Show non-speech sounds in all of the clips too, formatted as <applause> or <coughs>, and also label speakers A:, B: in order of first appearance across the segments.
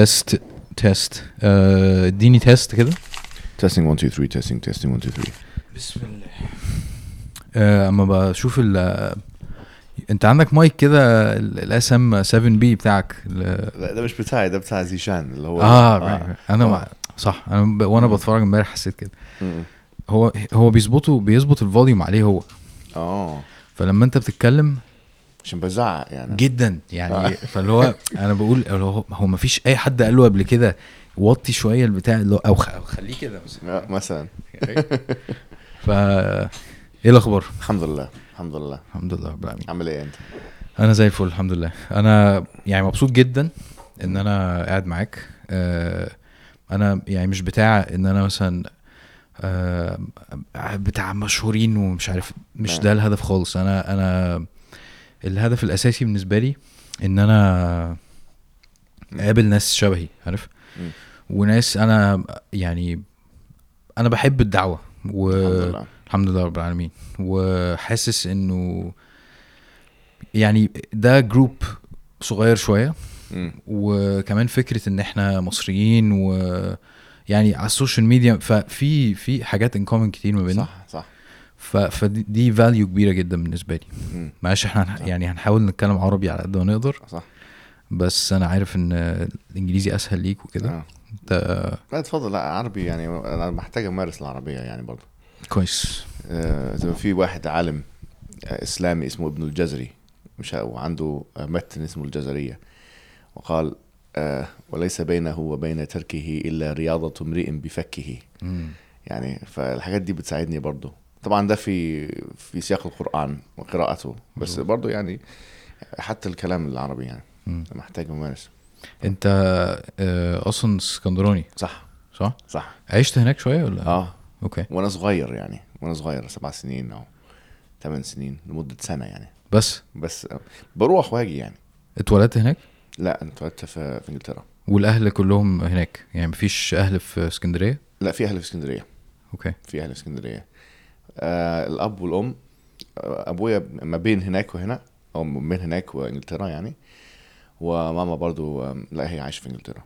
A: test test اديني test كده
B: testing 1 2 3 testing testing 1 2 3
A: بسم الله آه، اما بشوف ال أنت عندك مايك كده ال SM7B بتاعك ال-
B: لا ده مش بتاعي ده بتاع زيشان اللي هو
A: آه, آه. أنا
B: آه.
A: مع... صح. أنا ب... وأنا بتفرج امبارح حسيت كده. هو هو بيظبطه بيظبط ال volume عليه هو.
B: آه.
A: فلما أنت بتتكلم
B: عشان بزعق يعني.
A: جدا. يعني
B: آه.
A: فاللي هو أنا بقول هو هو ما فيش أي حد قال له قبل كده وطي شوية البتاع اللي هو أو خليه كده مثلا.
B: مثلا.
A: ف إيه الأخبار؟
B: الحمد لله الحمد لله.
A: الحمد لله رب العالمين.
B: عامل إيه أنت؟
A: أنا زي الفل الحمد لله. أنا يعني مبسوط جدا إن أنا قاعد معاك. آه، أنا يعني مش بتاع إن أنا مثلا آه، بتاع مشهورين ومش عارف مش. ده الهدف خالص. أنا أنا الهدف الأساسي بالنسبة لي إن أنا أقابل ناس شبهي عارف. وناس أنا يعني أنا بحب الدعوة و...
B: الحمد لله.
A: الحمد لله رب العالمين. وحاسس إنه يعني ده جروب صغير شوية.
B: م.
A: وكمان فكرة إن إحنا مصريين و يعني على السوشيال ميديا ففي في حاجات in common كتير ما بيننا.
B: صح صح.
A: فدي دي value كبيرة جدا بالنسبة لي. معلش إحنا يعني هنحاول نتكلم عربي على قد ما نقدر.
B: صح.
A: بس أنا عارف إن الإنجليزي أسهل ليك وكده.
B: آه.
A: أنت
B: لا اتفضل. لا عربي يعني أنا محتاج امارس العربية يعني برضه.
A: كويس.
B: آه، زي في واحد عالم آه، إسلامي اسمه ابن الجزري مش وعنده متن اسمه الجزرية وقال آه، وليس بينه وبين تركه إلا رياضة امرئ بفكه.
A: مم.
B: يعني فالحاجات دي بتساعدني برضو طبعا ده في في سياق القرآن وقراءته بس. برضو يعني حتى الكلام العربي يعني
A: مم.
B: محتاج ممارسة.
A: انت آه، أصلا اسكندراني.
B: صح.
A: صح؟
B: صح.
A: عشت هناك شوية ولا؟
B: آه.
A: أوكي.
B: وأنا صغير يعني وأنا صغير سبع سنين أو ثمان سنين لمدة سنة يعني.
A: بس؟
B: بس آه، بروح وأجي يعني.
A: اتولدت هناك؟
B: لا أنا اتولدت في في إنجلترا.
A: والأهل كلهم هناك؟ يعني مفيش أهل في اسكندرية؟
B: لا في أهل في اسكندرية.
A: okay.
B: في أهل في اسكندرية. آه الأب والأم آه، أبويا ما بين هناك وهنا أو بين هناك وإنجلترا يعني وماما برضو آه، لا هي عايشة في
A: إنجلترا.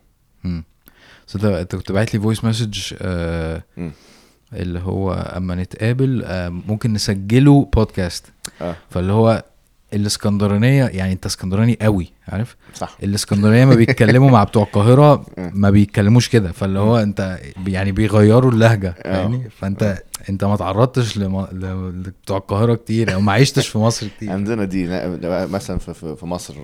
A: بس انت كنت باعت لي voice message آه. اللي هو أما نتقابل آه ممكن نسجله بودكاست
B: آه.
A: فاللي هو الاسكندرانية يعني انت اسكندراني قوي عارف؟
B: صح.
A: الاسكندرانية ما بيتكلموا مع بتوع
B: القاهرة.
A: ما بيتكلموش كده فاللي هو انت يعني بيغيروا
B: اللهجة.
A: يعني فانت انت ما تعرضتش لم... لبتوع القاهرة كتير أو ما عشتش في مصر كتير.
B: عندنا دي مثلا في, في, مصر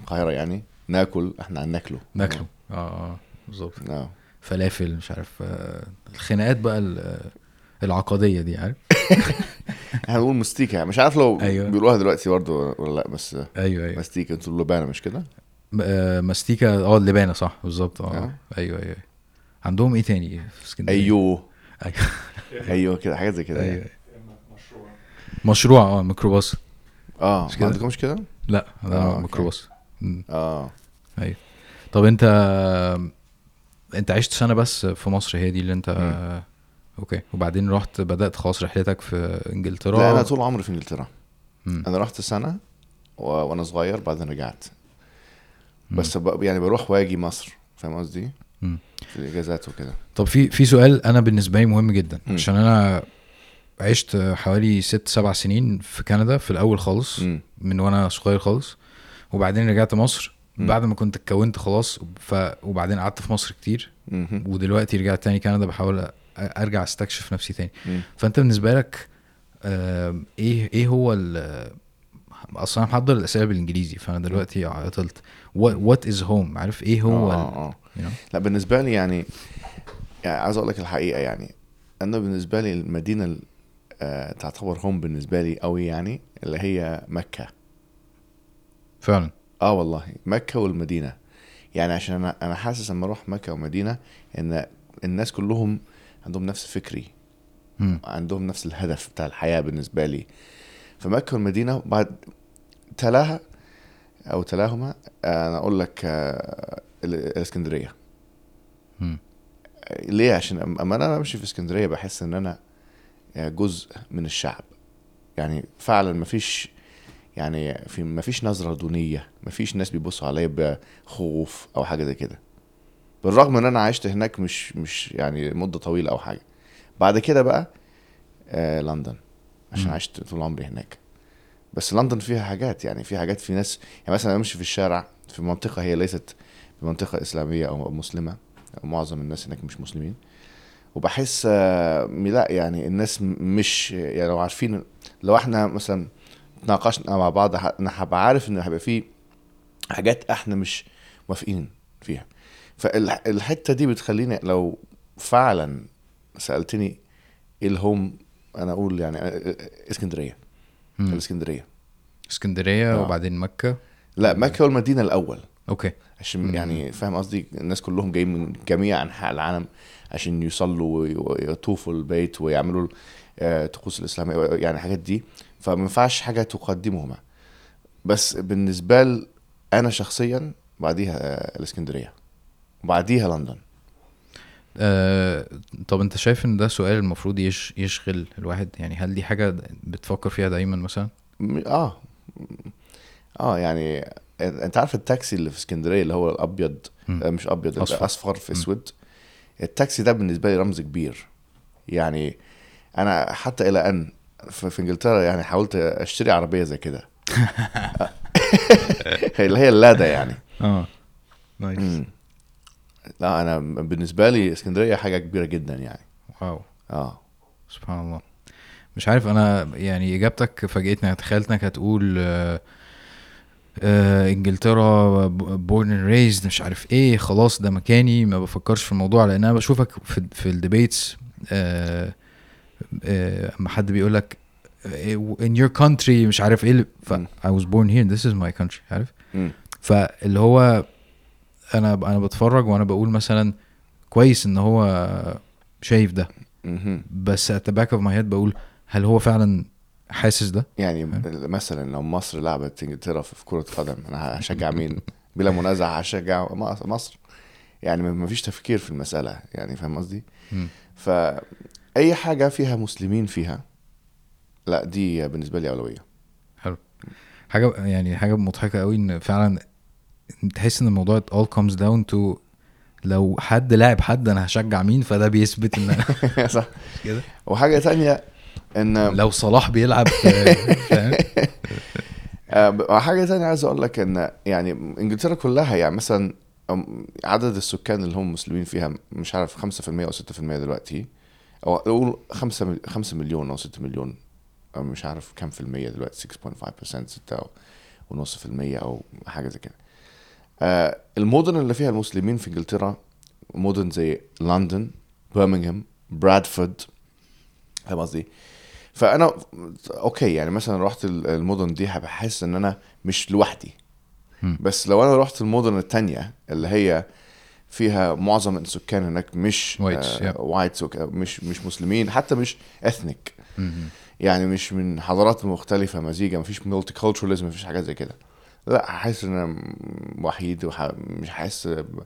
B: القاهرة يعني ناكل إحنا ناكله.
A: ناكله. آه آه بالظبط.
B: آه.
A: فلافل مش عارف آه، الخناقات بقى العقدية دي عارف <laughs>
B: إحنا بنقول مستيكه مش عارف لو
A: أيوة.
B: بيقولوها دلوقتي برضه ولا لأ بس
A: أيوه أيوه
B: مستيكة أنتوا اللبانه مش كده؟
A: آه، ماستيكا آه اللبانة صح بالظبط آه
B: آه.
A: أيوه أيوه عندهم إيه تاني في اسكندرية
B: أيوه
A: أيوه
B: أيوه كده حاجات زي كده
A: أيوه
B: يعني.
A: مشروع آه ميكروباص
B: آه
A: مش
B: ما؟ عندكمش كده؟
A: لأ ده
B: أوكي.
A: ميكروباص.
B: آه
A: أيوه طب أنت أنت عشت سنة بس في مصر هي دي اللي
B: أنت.
A: أوكي وبعدين رحت بدأت خلاص رحلتك في إنجلترا
B: لا أنا طول عمري في إنجلترا
A: مم.
B: أنا رحت سنة و... وأنا صغير بعدين رجعت بس ب... يعني بروح وأجي مصر فاهم قصدي؟ في الإجازات وكده
A: طب في في سؤال أنا بالنسبة لي مهم جدا
B: مم.
A: عشان أنا عشت حوالي ست سبع سنين في كندا في الأول خالص. من وأنا صغير خالص وبعدين رجعت مصر
B: مم.
A: بعد ما كنت اتكونت خلاص ف... وبعدين قعدت في مصر كتير
B: مهم.
A: ودلوقتي رجعت تاني كندا بحاول أرجع أستكشف نفسي تاني.
B: مم.
A: فأنت بالنسبة لك إيه إيه هو أصلا أنا محضر الأسئلة بالإنجليزي فأنا دلوقتي عطلت. what is home عارف إيه هو
B: آه
A: ال-
B: آه آه.
A: you know؟
B: لا بالنسبة لي يعني يعني عايز أقول لك الحقيقة يعني أنا بالنسبة لي المدينة ال- آه تعتبر home بالنسبة لي قوي يعني اللي هي مكة.
A: فعلا؟
B: آه والله. مكة والمدينة. يعني عشان أنا أنا حاسس لما أروح مكة ومدينة إن الناس كلهم عندهم نفس فكري. عندهم نفس الهدف بتاع الحياة بالنسبة لي. فمكه والمدينه بعد تلاها أو تلاهما آه، أنا أقول لك آه، ال-
A: الإسكندرية.
B: ليه؟ عشان أما أنا بمشي في إسكندرية بحس إن أنا جزء من الشعب. يعني فعلا مفيش يعني في مفيش نظرة دونية مفيش ناس بيبصوا عليا بخوف أو حاجة زي كده. بالرغم إن أنا عشت هناك مش مش يعني مدة طويلة أو حاجة. بعد كده بقى آه لندن عشان. عشت طول عمري هناك. بس لندن فيها حاجات يعني في حاجات في ناس يعني مثلا أمشي في الشارع في منطقة هي ليست منطقه إسلامية أو مسلمة معظم الناس هناك مش مسلمين. وبحس آه، لا يعني الناس مش يعني لو عارفين لو إحنا مثلا تناقشنا مع بعض أنا هبقى عارف إن هيبقى في حاجات إحنا مش موافقين. فيها. فالحته دي بتخليني لو فعلا سألتني إيه الهوم أنا أقول يعني آه، إسكندرية.
A: مم.
B: الإسكندرية.
A: إسكندرية
B: آه.
A: وبعدين مكة؟
B: لا مكة والمدينة الأول.
A: أوكي.
B: عشان
A: مم.
B: يعني فاهم قصدي؟ الناس كلهم جايين من جميع أنحاء العالم عشان يصلوا وي- ويطوفوا البيت ويعملوا آه، طقوس الاسلاميه يعني الحاجات دي. فما ينفعش حاجة تقدمهما. بس بالنسبة لي أنا شخصيا بعديها آه، الإسكندرية. وبعديها لندن.
A: آه، طب انت شايف ان ده سؤال المفروض يش يشغل الواحد؟ يعني هل دي حاجة بتفكر فيها دايما مثلا؟
B: آه. آه يعني أنت عارف التاكسي اللي في إسكندرية اللي هو
A: الأبيض.
B: آه، مش أبيض.
A: أصفر,
B: أصفر في. أسود. التاكسي ده بالنسبة لي رمز كبير. يعني أنا حتى إلى أن في إنجلترا يعني حاولت أشتري عربية زي كده. <laughs> <laughs> اللي هي اللادا يعني.
A: آه.
B: nice. لا أنا بالنسبة لي اسكندرية حاجة كبيرة جدا يعني.
A: wow.
B: آه.
A: سبحان الله. مش عارف أنا يعني إجابتك فاجئتني. تخيلت إنك هتقول آه، آه، إنجلترا born and raised مش عارف إيه. خلاص ده مكاني. ما بفكرش في الموضوع لأن أنا بشوفك في في ال debates أما حد بيقول لك in your country مش عارف إيه ف. I was born here. This is my country عارف. فاللي هو أنا أنا بتفرج وأنا بقول مثلا كويس إن هو شايف ده. بس the back of my head بقول هل هو فعلا حاسس ده؟
B: يعني مثلا لو مصر لعبت إنجلترا في كرة قدم أنا هشجع مين؟ بلا منازع هشجع مص- مصر. يعني ما فيش تفكير في المسألة يعني فاهم قصدي. فاي حاجة فيها مسلمين فيها لا دي بالنسبة لي أولوية.
A: حاجة يعني حاجة مضحكة قوي إن فعلا تحس إن الموضوع all comes down to لو حد لاعب حد أنا هشجع مين؟ فده بيثبت إن أنا <laughs>
B: صح.
A: كده.
B: وحاجة تانية إن
A: لو صلاح بيلعب <laughs> فاهم؟
B: آه، حاجة تانية عايز أقول لك إن يعني إنجلترا كلها يعني مثلا عدد السكان اللي هم مسلمين فيها مش عارف 5% أو 6% دلوقتي أو أقول 5 5 مليون أو 6 مليون أو مش عارف كام في المية دلوقتي 6.5% 6 ونص في المية أو حاجة زي كده. المدن اللي فيها المسلمين في إنجلترا مدن زي لندن برمنغهام برادفورد فاهم قصدي؟ فأنا okay يعني مثلا رحت ال- المدن دي بحس إن أنا مش لوحدي. بس لو أنا رحت المدن التانية اللي هي فيها معظم السكان هناك مش. white مش مش مسلمين حتى مش
A: ethnic.
B: يعني مش من حضارات مختلفة مزيجة مفيش مولتي كولتراليزم مفيش حاجات زي كده لا هحس ان أنا م- وحيد وح... مش هحس ب-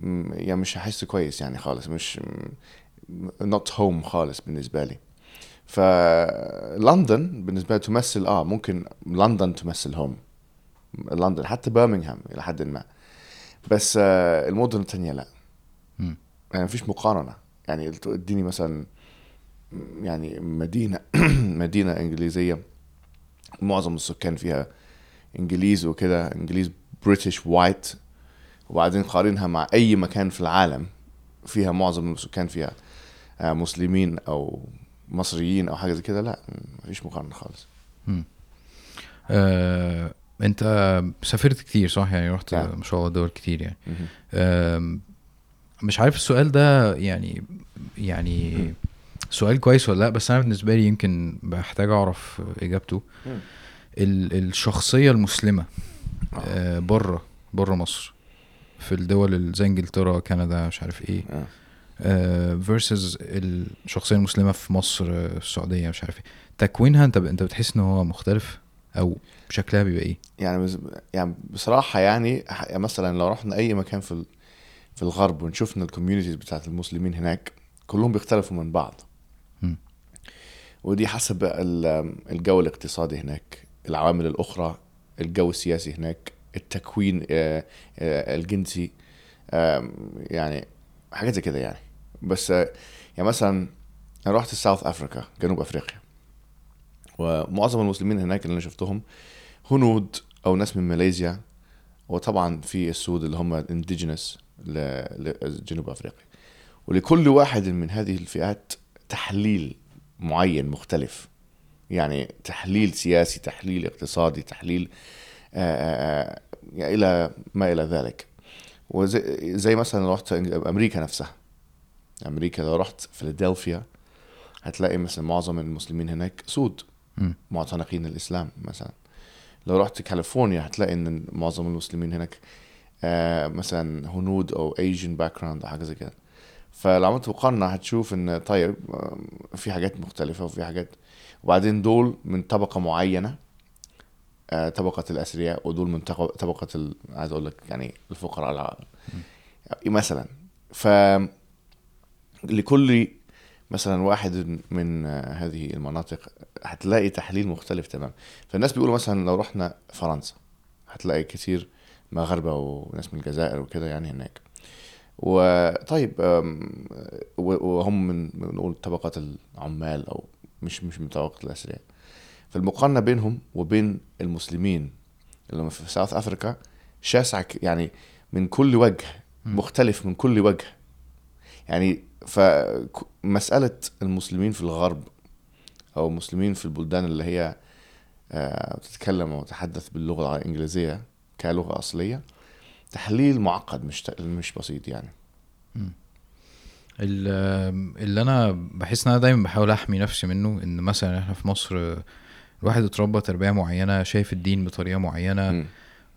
B: م- يعني مش هحس كويس يعني خالص مش not home خالص بالنسبة لي. فلندن بالنسبة لي تمثل آه ممكن لندن تمثل هوم لندن حتى برمنغهام إلى حد ما. بس آه المدن التانية لا.
A: مم.
B: يعني مفيش مقارنة. يعني اديني مثلا يعني مدينة <clears throat> مدينة إنجليزية معظم السكان فيها إنجليز وكده إنجليز British white وبعدين قارنها مع أي مكان في العالم فيها معظم السكان فيها آه، مسلمين أو مصريين أو حاجة زي كده لا مفيش مقارنة خالص.
A: آه، أنت سافرت كتير صح؟ يعني رحت
B: نعم.
A: ما شاء الله دول كتير يعني. آم، مش عارف السؤال ده يعني يعني سؤال كويس ولا لا بس أنا بالنسبة لي يمكن بحتاج
B: أعرف
A: إجابته. الشخصية المسلمة
B: آه.
A: بره بره مصر في الدول زي إنجلترا كندا مش عارف إيه
B: آه.
A: فيرسز الشخصية المسلمة في مصر آه، السعودية مش عارف إيه تكوينها أنت أنت بتحس إن هو مختلف أو شكلها بيبقى إيه
B: يعني بز- يعني بصراحة يعني يعني مثلا لو رحنا أي مكان في ال- في الغرب ونشوفنا ال communities بتاعت المسلمين هناك كلهم بيختلفوا من بعض
A: مم.
B: ودي حسب ال- الجو الاقتصادي هناك العوامل الأخرى الجو السياسي هناك التكوين آه، آه، الجنسي يعني حاجات زي كده يعني. بس آه، يعني مثلا أنا رحت ال South Africa جنوب أفريقيا. ومعظم المسلمين هناك اللي أنا شفتهم هنود أو ناس من ماليزيا. وطبعا في السود اللي هم الانديجينس لجنوب أفريقيا. ولكل واحد من هذه الفئات تحليل معين مختلف. يعني تحليل سياسي تحليل اقتصادي تحليل آه، آه، يعني إلى ما إلى ذلك. وزي زي مثلا لو رحت أمريكا نفسها. أمريكا لو رحت فيلادلفيا هتلاقي مثلا معظم المسلمين هناك سود. معتنقين الإسلام مثلا. لو رحت كاليفورنيا هتلاقي إن معظم المسلمين هناك آه مثلا هنود أو Asian background أو حاجة زي كده. فلو عملت مقارنة هتشوف إن طيب آه، في حاجات مختلفة وفي حاجات وبعدين دول من طبقة معينة آه، طبقة الأثرياء ودول من طبقه طبقة ال... عايز أقول لك يعني الفقراء. مثلا. ف لكل مثلا واحد من هذه المناطق هتلاقي تحليل مختلف تمام فالناس بيقولوا مثلا لو رحنا فرنسا هتلاقي كتير مغاربة وناس من الجزائر وكده يعني هناك. وطيب وهم من نقول طبقة العمال أو مش مش من طبقة الأثرياء فالمقارنة بينهم وبين المسلمين اللي هم في ساوث أفريكا شاسعة يعني من كل وجه مختلف من كل وجه. يعني فمسألة المسلمين في الغرب أو المسلمين في البلدان اللي هي آه، بتتكلم وتتحدث باللغة الإنجليزية كلغة أصلية تحليل معقد مش مش بسيط يعني.
A: ال- اللي أنا بحس إن أنا دايما بحاول أحمي نفسي منه إن مثلا إحنا في مصر الواحد اتربى تربية معينة شايف الدين بطريقة معينة
B: مم.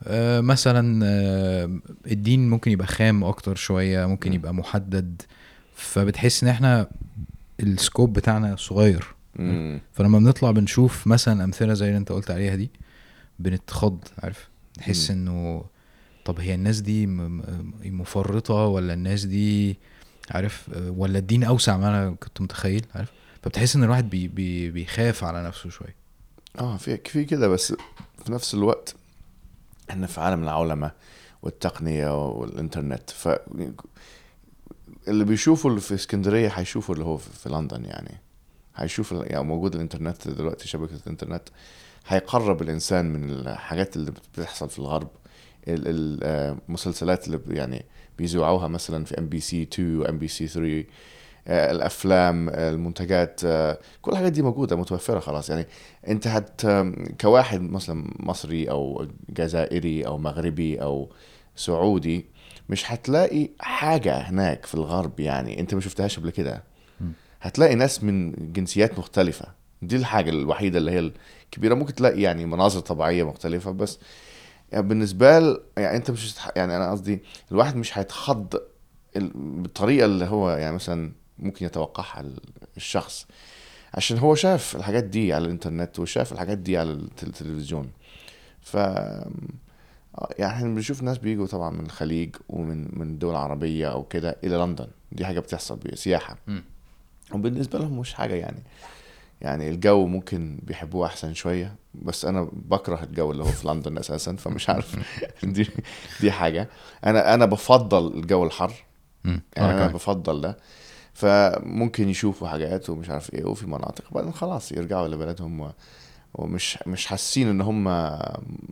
A: آه، مثلا آه، الدين ممكن يبقى خام أكتر شوية ممكن
B: مم.
A: يبقى محدد فبتحس إن إحنا السكوب بتاعنا صغير
B: مم.
A: فلما بنطلع بنشوف مثلا أمثلة زي اللي أنت قلت عليها دي بنتخض عارف نحس. إنه طب هي الناس دي م- م- مفرطة ولا الناس دي عارف آه، ولا الدين أوسع ما أنا كنت متخيل عارف؟ فبتحس إن الواحد بي بي بيخاف على نفسه شوية.
B: آه في في كده بس في نفس الوقت إحنا في عالم العولمة والتقنية والإنترنت ف اللي بيشوفوا اللي في اسكندرية هيشوفوا اللي هو في لندن يعني. هيشوف يعني موجود الإنترنت دلوقتي شبكة الإنترنت هيقرب الإنسان من الحاجات اللي بتحصل في الغرب ال- ال- آه، المسلسلات اللي يعني بيذيعوها مثلا في ام بي سي 2 وام بي سي 3 آه، الأفلام آه، المنتجات آه، كل الحاجات دي موجودة متوفرة خلاص. يعني أنت هت كواحد مثلا مصري أو جزائري أو مغربي أو سعودي مش هتلاقي حاجة هناك في الغرب يعني. أنت ما شفتهاش قبل كده. هتلاقي ناس من جنسيات مختلفة. دي الحاجة الوحيدة اللي هي الكبيرة. ممكن تلاقي يعني مناظر طبيعية مختلفة بس يعني بالنسبة ل... يعني أنت مش هتح... يعني أنا قصدي الواحد مش هيتخض ال- بالطريقة اللي هو يعني مثلا ممكن يتوقعها ال- الشخص عشان هو شاف الحاجات دي على الإنترنت وشاف الحاجات دي على الت- التلفزيون. ف يعني إحنا بنشوف ناس بيجوا طبعا من الخليج ومن من دول عربية أو كده إلى لندن. دي حاجة بتحصل سياحة.
A: مم.
B: وبالنسبة لهم مش حاجة يعني. يعني الجو ممكن بيحبوه أحسن شوية بس أنا بكره الجو اللي هو في لندن أساسا فمش عارف <laughs> <laughs> دي دي حاجة أنا أنا بفضل الجو الحر. يعني
A: أنا.
B: بفضل ده فممكن يشوفوا حاجات ومش عارف إيه وفي مناطق بعدين خلاص يرجعوا لبلدهم. ومش مش حاسين إن هم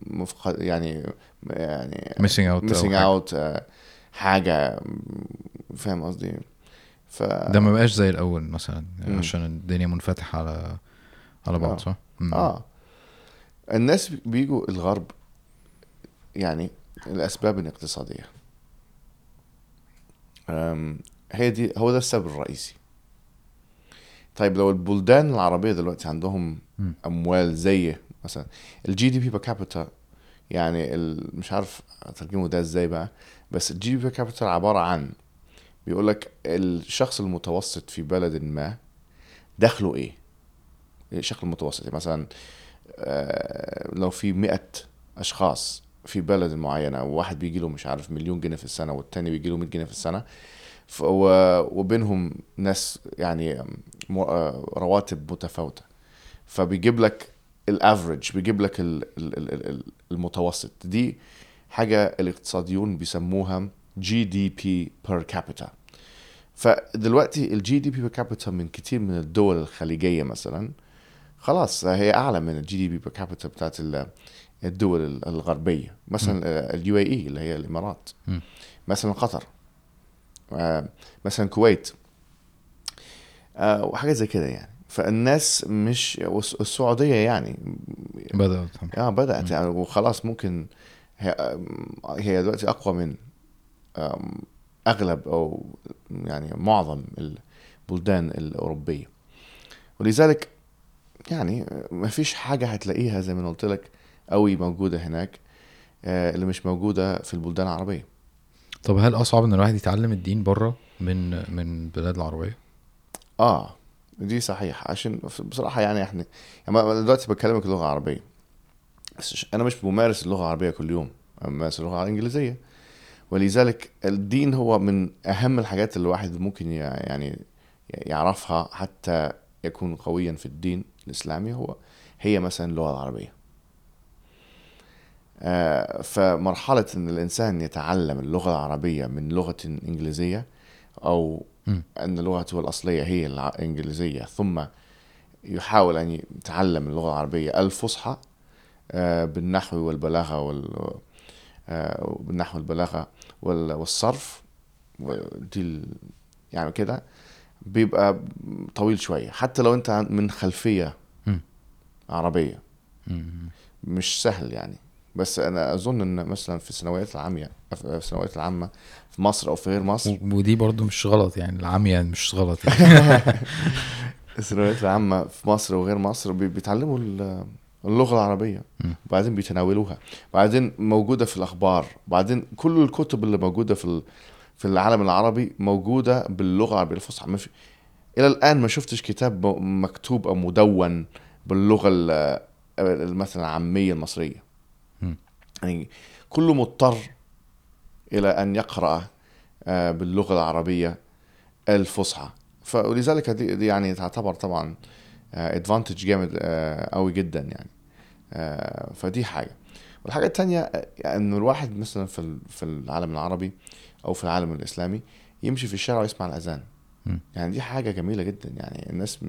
B: مفقد يعني يعني
A: missing out أو
B: missing
A: حاجة.
B: out حاجة فاهم قصدي ف
A: ده ما بقاش زي الأول مثلا
B: مم.
A: عشان الدنيا منفتحة على على بعض
B: آه.
A: صح؟ مم.
B: آه الناس بيجوا الغرب يعني الاسباب الاقتصاديه هي دي هو ده السبب الرئيسي طيب لو البلدان العربية دلوقتي عندهم. أموال زي مثلا ال GDP per capita يعني مش عارف اترجمه ده إزاي بقى بس ال GDP per capita عبارة عن بيقول لك الشخص المتوسط في بلد ما دخله إيه؟ الشخص المتوسط يعني مثلا آه، لو في مئة أشخاص في بلد معينة وواحد بيجي له مش عارف مليون جنيه في السنة والتاني بيجي له 100 جنيه في السنة وبينهم ناس يعني آه، رواتب متفاوتة فبيجيب لك ال average بيجيب لك ال- ال- ال- ال- المتوسط. دي حاجة الاقتصاديون بيسموها GDP per capita فدلوقتي ال GDP per capita من كتير من الدول الخليجية مثلا خلاص هي أعلى من ال GDP per capita بتاعت ال- الدول الغربية. مثلا ال UAE اللي هي الإمارات.
A: م.
B: مثلا قطر. آه، مثلا الكويت آه، وحاجات زي كده يعني. فالناس مش والس- السعودية يعني.
A: بدأت.
B: آه بدأت يعني وخلاص ممكن هي هي دلوقتي أقوى من أغلب أو يعني معظم البلدان الأوروبية. ولذلك يعني ما فيش حاجة هتلاقيها زي ما قلت لك قوي موجودة هناك آه، اللي مش موجودة في البلدان العربية.
A: طب هل أصعب إن الواحد يتعلم الدين بره من من البلاد العربية؟
B: آه دي صحيح عشان بصراحة يعني إحنا يعني دلوقتي بكلمك اللغة العربيه بس أنا مش بمارس اللغة العربية كل يوم أنا بمارس اللغة الإنجليزية. ولذلك الدين هو من أهم الحاجات اللي الواحد ممكن يعني يعرفها حتى يكون قويا في الدين الإسلامي هو هي مثلا اللغة العربية آه، فمرحلة إن الإنسان يتعلم اللغة العربية من لغة إنجليزية
A: أو.
B: أن لغته الأصلية هي الانجليزيه ثم يحاول أن يتعلم اللغة العربية الفصحى آه، بالنحو والبلاغة وال بالنحو والبلاغه وال- والصرف ال- يعني كده بيبقى طويل شوية. حتى لو انت من خلفية
A: مم.
B: عربية.
A: مم.
B: مش سهل يعني. بس أنا أظن إن مثلا في الثانويات العامية في الثانويات العامة في مصر أو في غير مصر
A: ودي برضو مش غلط يعني. العمية مش غلط يعني. <laughs>
B: الثانويات العامة في مصر وغير مصر بي- بيتعلموا اللغة
A: العربية.
B: وبعدين بيتناولوها. بعدين موجودة في الأخبار. بعدين كل الكتب اللي موجودة في في العالم العربي موجودة باللغة العربية. الفصحى ما في. إلى الآن ما شفتش كتاب مكتوب أو مدون باللغة ال- ال- مثلا العامية
A: المصرية.
B: يعني كله مضطر إلى أن يقرأ آه، باللغة العربية الفصحى. فلذلك دي, دي يعني تعتبر طبعا ادفانتج جامد آه، قوي جدا يعني. آه، فدي حاجة. والحاجة التانية آه، إنه الواحد مثلا في في العالم العربي أو في العالم الإسلامي يمشي في الشارع ويسمع
A: الأذان.
B: يعني دي حاجة جميلة جدا يعني. الناس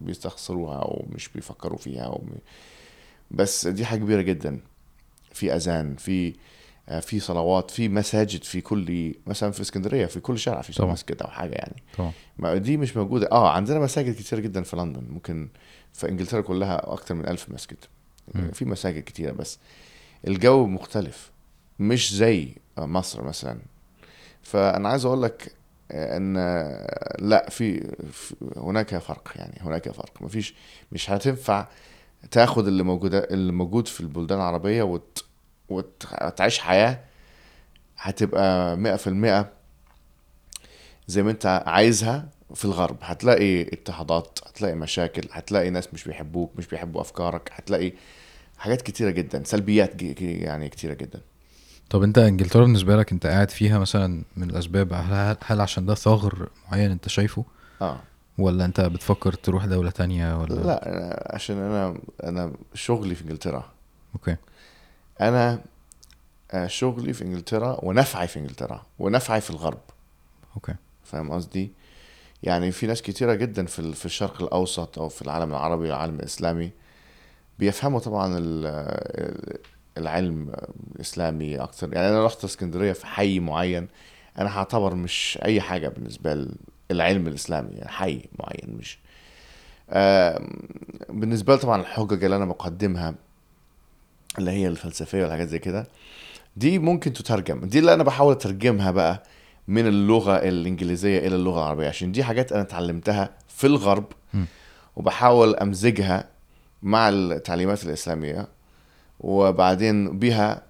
B: بيستخسروها أو مش بيفكروا فيها أو بس دي حاجة كبيرة جدا. في أذان في آه، في صلوات في مساجد في كل مثلا في اسكندرية في كل شارع في
A: طبعا.
B: مسجد أو حاجة يعني.
A: طبعا.
B: ما دي مش موجودة. آه عندنا مساجد كتير جدا في لندن. ممكن في إنجلترا كلها أكتر من ألف مسجد.
A: مم.
B: في مساجد كتيرة بس. الجو مختلف. مش زي مصر مثلا. فأنا عايز أقول لك إن لا في في- هناك فرق يعني هناك فرق. مفيش مش هتنفع تاخد اللي موجود اللي موجود في البلدان العربية وت وتعيش حياة هتبقى مئة في المئة زي ما انت عايزها في الغرب. هتلاقي اضطهادات هتلاقي مشاكل هتلاقي ناس مش بيحبوك مش بيحبوا أفكارك هتلاقي حاجات كتيرة جدا سلبيات يعني كتيرة جدا.
A: طب انت انجلترا بالنسبة لك انت قاعد فيها مثلا من الأسباب هل, هل عشان ده ثغر معين انت شايفه؟
B: آه.
A: ولا انت بتفكر تروح دولة تانية ولا؟
B: لا عشان أنا أنا شغلي في انجلترا.
A: Okay.
B: أنا آه، شغلي في إنجلترا ونفعي في إنجلترا ونفعي في الغرب.
A: Okay.
B: فاهم قصدي؟ يعني في ناس كتيرة جدا في في الشرق الأوسط أو في العالم العربي والعالم الإسلامي بيفهموا طبعا ال- العلم الإسلامي أكتر. يعني أنا رحت اسكندرية في حي معين أنا هعتبر مش أي حاجة بالنسبة للعلم الإسلامي يعني حي معين مش. آم، بالنسبة لي طبعا الحجج اللي أنا بقدمها اللي هي الفلسفية والحاجات زي كده دي ممكن تترجم. دي اللي أنا بحاول أترجمها بقى من اللغة الإنجليزية إلى اللغة العربية عشان دي حاجات أنا اتعلمتها في الغرب. وبحاول أمزجها مع التعليمات الإسلامية وبعدين بها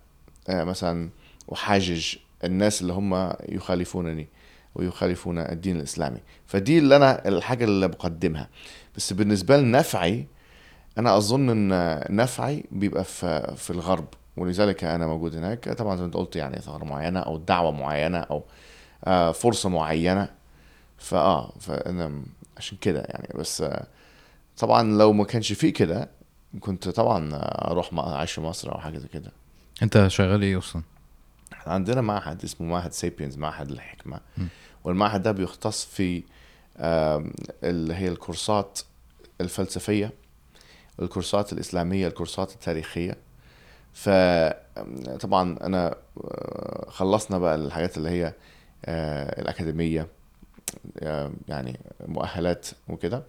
B: آه، مثلا أحاجج الناس اللي هم يخالفونني ويخالفون الدين الإسلامي. فدي اللي أنا الحاجة اللي بقدمها. بس بالنسبة لنفعي أنا أظن أن نفعي بيبقى في, في الغرب ولذلك أنا موجود هناك. طبعا زي ما أنت قلت يعني ثغرة معينة أو دعوة معينة أو آه، فرصة معينة. فآه فأنا عشان كده يعني. بس آه، طبعا لو ما كانش فيه كده كنت طبعا أروح أعيش في مصر أو حاجة زي كده.
A: أنت شغال إيه أصلا؟
B: إحنا عندنا معهد اسمه معهد سيبينز معهد الحكمه
A: م.
B: والمعهد ده بيختص في اللي هي الكورسات الفلسفية. الكورسات الإسلامية الكورسات التاريخية. فطبعا أنا آه، خلصنا بقى الحاجات اللي هي آه، الأكاديمية آه، يعني مؤهلات وكده.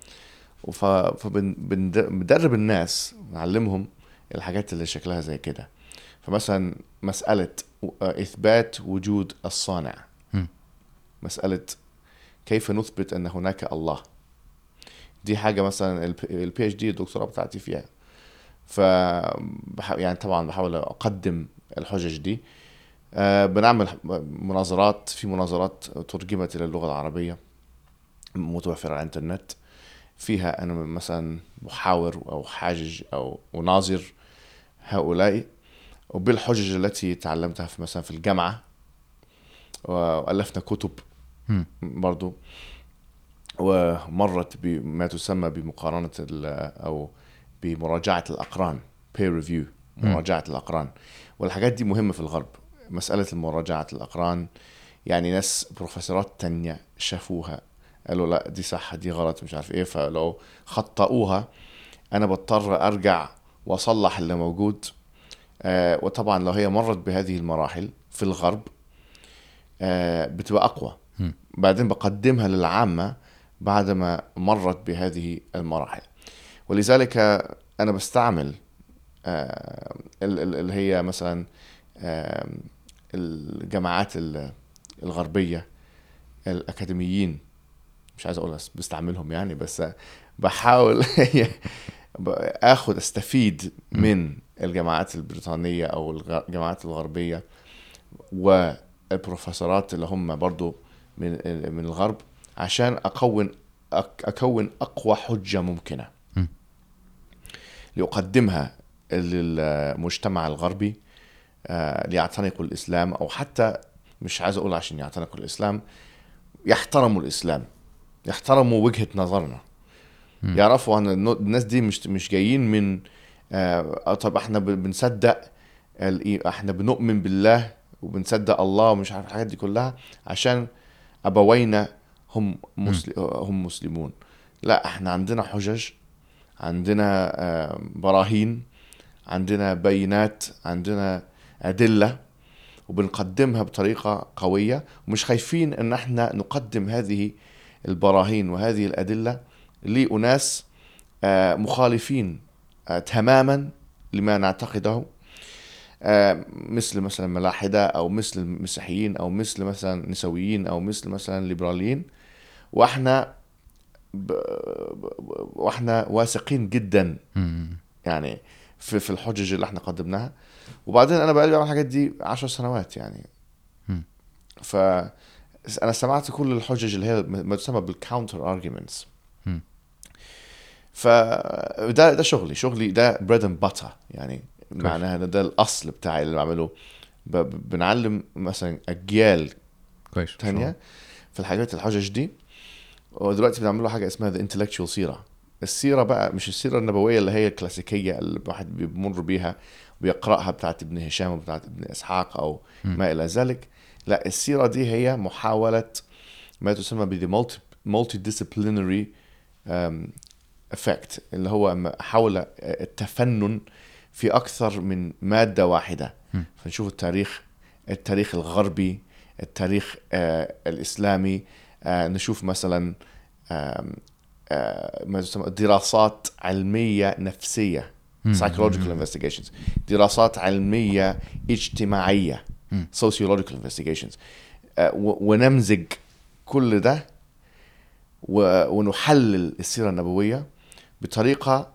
B: فبندرب الناس نعلمهم الحاجات اللي شكلها زي كده. فمثلا مسألة إثبات وجود الصانع. مسألة كيف نثبت أن هناك الله. دي حاجة مثلا ال PhD الدكتوراه بتاعتي فيها. ف يعني طبعا بحاول أقدم الحجج دي. آه، بنعمل مناظرات في مناظرات ترجمت إلى اللغة العربية متوفرة على الإنترنت. فيها أنا مثلا محاور أو حاجج أو مناظر هؤلاء. وبالحجج التي تعلمتها في مثلا في الجامعة وألفنا كتب. برضو. ومرت بما تسمى بمقارنة ال- أو بمراجعة الأقران peer review مراجعة الأقران. والحاجات دي مهمة في الغرب. مسألة مراجعة الأقران يعني ناس بروفيسورات تانية شافوها قالوا لا دي صح دي غلط مش عارف إيه. فلو خطأوها أنا بضطر أرجع وأصلح اللي موجود. آه وطبعا لو هي مرت بهذه المراحل في الغرب آه بتبقى أقوى.
A: مم.
B: بعدين بقدمها للعامة بعد ما مرت بهذه المراحل. ولذلك أنا بستعمل آه ال- ال- اللي هي مثلا آه الجامعات ال- الغربية الأكاديميين. مش عايز أقول بس بستعملهم يعني بس بحاول <laughs> اخد أستفيد من الجامعات البريطانية أو الجامعات الغربية والبروفيسورات اللي هم برضو من من الغرب. عشان أكون أكون أقوى حجة ممكنة
A: م.
B: لأقدمها للمجتمع الغربي آه، ليعتنقوا الإسلام أو حتى مش عايز أقول عشان يعتنقوا الإسلام يحترموا الإسلام يحترموا وجهة نظرنا. يعرفوا أن الناس دي مش مش جايين من آه طب إحنا بنصدق إحنا بنؤمن بالله وبنصدق الله ومش عارف الحاجات دي كلها عشان أبوينا هم مسل... هم مسلمون. لا إحنا عندنا حجج عندنا آه براهين عندنا بينات عندنا أدلة وبنقدمها بطريقة قوية. ومش خايفين إن إحنا نقدم هذه البراهين وهذه الأدلة لأناس آه، مخالفين آه، تماما لما نعتقده. مثل مثلا ملاحدة أو مثل المسيحيين أو مثل مثلا نسويين أو مثل مثلا ليبراليين. وإحنا ب... ب- وإحنا واثقين جدا. يعني في في الحجج اللي إحنا قدمناها. وبعدين أنا بقالي بعمل الحاجات دي عشر سنوات يعني. ف أنا سمعت كل الحجج اللي هي ما تسمى بال counter
A: arguments.
B: فده ده شغلي. شغلي ده bread and butter يعني معناها إن ده الأصل بتاعي اللي بعمله. بنعلم مثلا أجيال
A: كويس.
B: تانية في الحاجات الحجج دي. ودلوقتي بنعملوا حاجة اسمها the intellectual سيرة السيرة بقى مش السيرة النبوية اللي هي الكلاسيكية اللي الواحد بيمر بيها ويقراها بتاعت ابن هشام وبتاعت ابن إسحاق أو
A: مم.
B: ما إلى ذلك لا السيرة دي هي محاولة ما تسمى ب multidisciplinary effect اللي هو احاول التفنن في أكثر من مادة
A: واحدة.
B: فنشوف التاريخ التاريخ الغربي التاريخ آه الإسلامي نشوف مثلا آه ما دراسات علمية
A: نفسية
B: psychological investigations. دراسات علمية
A: اجتماعية
B: sociological investigations. آه ونمزج كل ده ونحلل السيرة النبوية بطريقة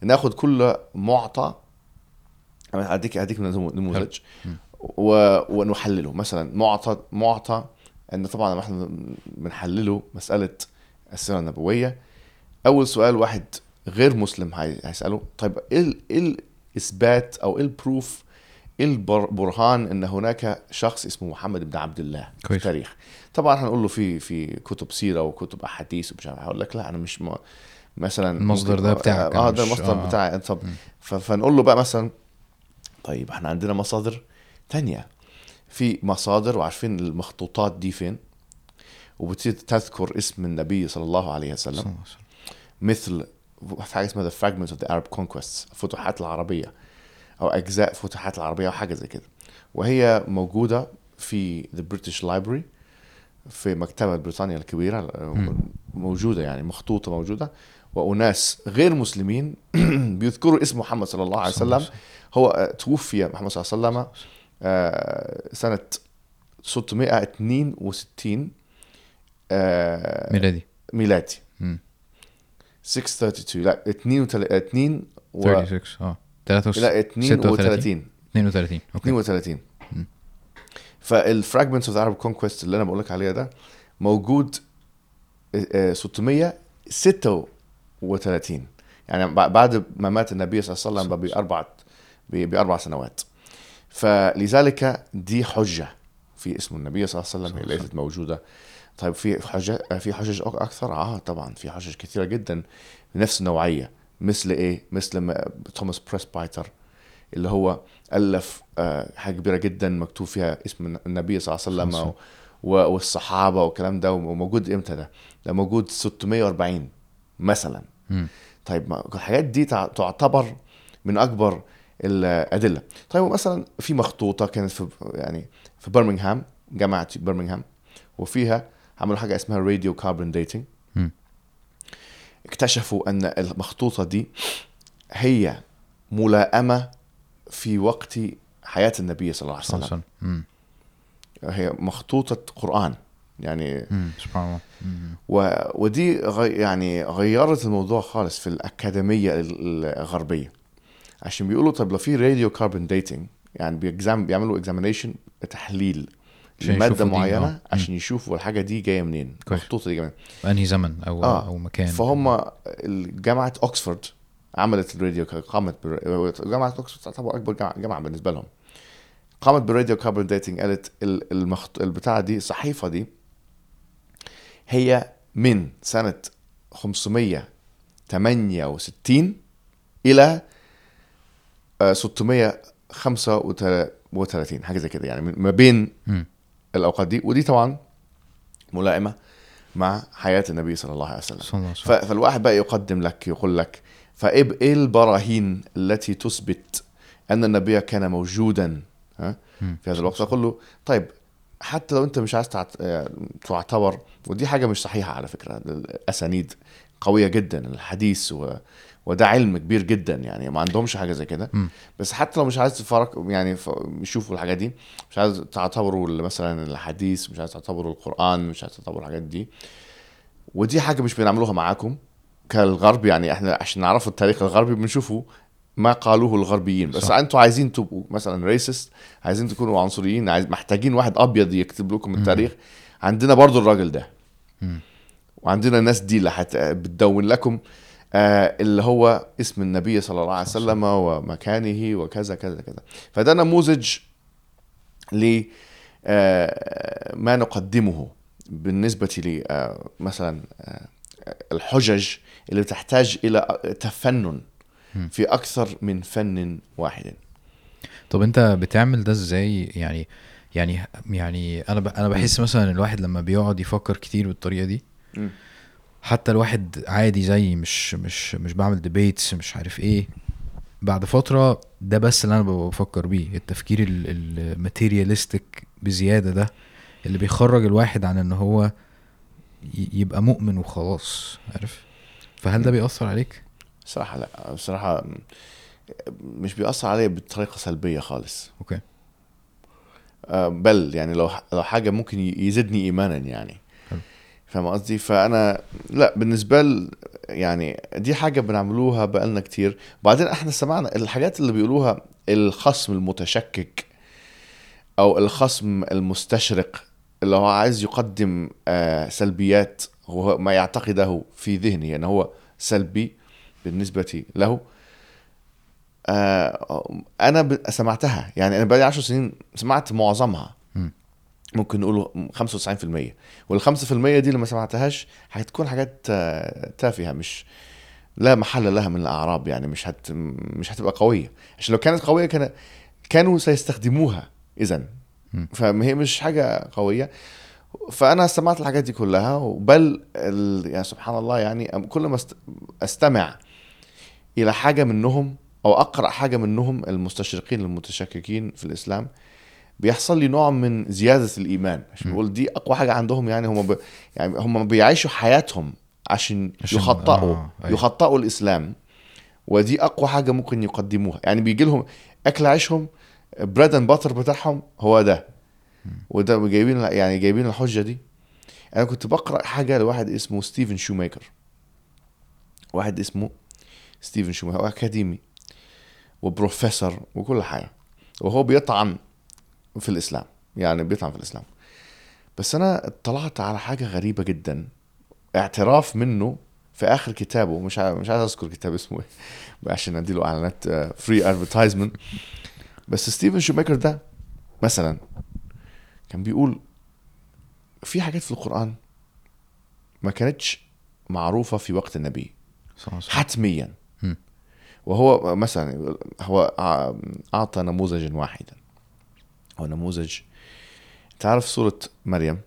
B: ناخد كل معطى. أنا هديك هديك نمو- نموذج ونحلله. مثلا معطى معطى إن طبعا لما إحنا بنحلله مسألة السيره النبوية أول سؤال واحد غير مسلم هي- هيسأله طيب إيه إيه الإثبات أو إيه البروف إيه البرهان إن هناك شخص اسمه محمد بن عبد الله في. التاريخ طبعا هنقول له في في كتب سيرة وكتب أحاديث ومش عارف هقول لك لا أنا مش م... مثلا
A: المصدر ده بتاعك،
B: آه
A: أنا
B: ده المصدر
A: آه.
B: بتاعي طب. فنقول له بقى مثلا طيب إحنا عندنا مصادر تانية في مصادر وعارفين المخطوطات دي فين. وبتصير تذكر اسم النبي صلى الله عليه وسلم. مثل في حاجة اسمها The Fragments of the Arab Conquests الفتوحات العربية أو أجزاء فتوحات العربية أو حاجة زي كده. وهي موجودة في The British Library في مكتبة بريطانيا الكبيرة موجودة يعني مخطوطة موجودة. وأناس غير مسلمين <clears throat> بيذكروا اسم محمد صلى الله عليه وسلم. هو توفي محمد صلى الله عليه وسلم. سنة 662 آه،
A: ميلادي.
B: ميلادي.
A: مم.
B: 632 لا 2 2 و
A: 36 آه. 33
B: لا 32
A: 32 أوكي.
B: 32
A: مم.
B: فال fragments of the Arab conquest اللي أنا بقول لك عليها ده موجود آه، 636 يعني بع- بعد ما مات النبي صلى الله عليه وسلم بأربع بأربع سنوات. فلذلك دي حجة في اسم النبي صلى الله عليه وسلم هي ليست موجودة. طيب في حجة في حجج أكثر؟ آه طبعا في حجج كثيرة جدا بنفس النوعية. مثل إيه؟ مثل ما Thomas Presbyter اللي هو ألف آه، حاجة كبيرة جدا مكتوب فيها اسم النبي صلى الله عليه وسلم والصحابة والكلام ده وموجود إمتى ده؟ ده موجود 640 مثلا.
A: مم.
B: طيب الحاجات دي تع- تعتبر من أكبر الأدلة طيب مثلا في مخطوطة كانت في يعني في برمنغهام جامعة برمنغهام وفيها عملوا حاجة اسمها radiocarbon
A: dating.
B: اكتشفوا أن المخطوطة دي هي ملائمة في وقت حياة النبي صلى الله عليه وسلم. هي مخطوطة قرآن يعني.
A: سبحان الله.
B: و... ودي غي... يعني غيرت الموضوع خالص في الأكاديمية ال- الغربية عشان بيقولوا طب لو في radiocarbon dating يعني بي exam بيعملوا examination تحليل
A: دي،
B: معينة
A: آه.
B: عشان يشوفوا الحاجة دي جاية منين
A: كويس.
B: المخطوطة دي جاية منين
A: أنهي زمن أو
B: آه.
A: أو مكان
B: فهم جامعة اوكسفورد عملت الراديو قامت بر... جامعة اوكسفورد تعتبر أكبر جامعة بالنسبة لهم قامت بال radiocarbon dating قالت ال- المخط... البتاعة دي الصحيفة دي هي من سنة 568 إلى آه، 635 حاجة زي كده يعني ما بين
A: مم.
B: الأوقات دي. ودي طبعا ملائمة مع حياة النبي صلى الله عليه وسلم.
A: صلى الله عليه وسلم
B: فالواحد بقى يقدم لك يقول لك فايه البراهين التي تثبت أن النبي كان موجودا. في هذا الوقت. أقول له طيب حتى لو أنت مش عايز آه، تعتبر. ودي حاجة مش صحيحة على فكرة الاسانيد قوية جدا الحديث و وده علم كبير جدا يعني ما عندهمش حاجة زي كده. بس حتى لو مش عايز تفرق يعني يشوفوا الحاجات دي مش عايز تعتبروا مثلا الحديث مش عايز تعتبروا القرآن مش عايز تعتبروا الحاجات دي ودي حاجة مش بنعملوها معاكم كالغرب يعني إحنا عشان نعرفوا التاريخ الغربي بنشوفوا ما قالوه الغربيين بس. أنتوا عايزين تبقوا مثلا ريسست عايزين تكونوا عنصريين عايز محتاجين واحد أبيض يكتب لكم التاريخ عندنا برضو الراجل ده. وعندنا الناس دي اللي. بتدون لكم اللي هو اسم النبي صلى الله عليه وسلم ومكانه وكذا كذا كذا فده نموذج ل آه ما نقدمه بالنسبة لي آه مثلا آه الحجج اللي تحتاج إلى تفنن. في أكثر من فن واحد
A: طب أنت بتعمل ده إزاي يعني يعني يعني أنا ب... أنا بحس مثلا الواحد لما بيقعد يفكر كتير بالطريقة دي
B: مم.
A: حتى الواحد عادي زي مش مش مش بعمل debates مش عارف إيه. بعد فترة ده بس اللي أنا بفكر بيه التفكير ال materialistic بزيادة ده اللي بيخرج الواحد عن إن هو يبقى مؤمن وخلاص عارف؟ فهل ده بيأثر عليك؟
B: صراحة لا. بصراحة مش بيأثر علي بطريقة سلبية خالص.
A: okay.
B: آه، بل يعني لو لو حاجة ممكن يزيدني إيمانا يعني. فاهم قصدي؟ فأنا لا بالنسبة ل يعني دي حاجة بنعملوها بقالنا كتير. بعدين إحنا سمعنا الحاجات اللي بيقولوها الخصم المتشكك أو الخصم المستشرق اللي هو عايز يقدم آه، سلبيات هو ما يعتقده في ذهنه ان هو سلبي بالنسبة له. آه، أنا سمعتها يعني أنا بقالي 10 سنين سمعت معظمها. ممكن نقوله 95% وال 5% دي اللي ما سمعتهاش هتكون حاجات آه، تافهة مش لا محل لها من الأعراب يعني مش هت مش هتبقى قوية. عشان لو كانت قوية كان كانوا سيستخدموها
A: إذا.
B: فهي مش حاجة قوية. فأنا استمعت الحاجات دي كلها بل ال... يعني سبحان الله يعني كل ما است... أستمع إلى حاجة منهم أو أقرأ حاجة منهم المستشرقين المتشككين في الإسلام بيحصل لي نوع من زيادة الإيمان. عشان. بقول دي أقوى حاجة عندهم يعني هم ب... يعني هم بيعيشوا حياتهم عشان,
A: عشان-
B: يخطئوا
A: آه، أيوة.
B: يخطئوا الإسلام. ودي أقوى حاجة ممكن يقدموها. يعني بيجي لهم أكل عيشهم bread and butter بتاعهم هو ده. وده جايبين يعني جايبين الحجة دي. أنا كنت بقرأ حاجة لواحد اسمه ستيفن شوميكر. واحد اسمه ستيفن شوميكر هو أكاديمي وبروفيسور وكل حاجة. وهو بيطعن في الإسلام يعني بيطعن في الإسلام. بس أنا اطلعت على حاجة غريبة جدا اعتراف منه في آخر كتابه مش عارف مش عايز أذكر كتاب اسمه إيه عشان أديله إعلانات free advertisement بس ستيفن شوميكر ده مثلا كان بيقول في حاجات في القرآن ما كانتش معروفة في وقت النبي.
A: صح صح.
B: حتميا. وهو مثلا هو أعطى نموذجا واحدا. هو نموذج. تعرف سوره مريم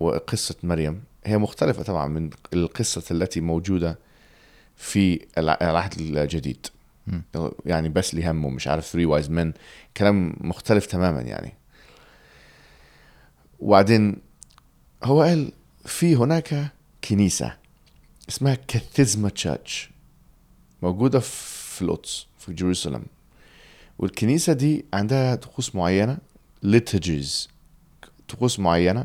B: وقصة مريم؟ هي مختلفة طبعا من القصة التي موجودة في الع- العهد الجديد. يعني Bethlehem ومش عارف three wise men كلام مختلف تماما يعني. وبعدين هو قال في هناك كنيسة اسمها Kathisma Church موجودة في القدس في Jerusalem والكنيسة دي عندها طقوس معينة. Liturgies طقوس معينة.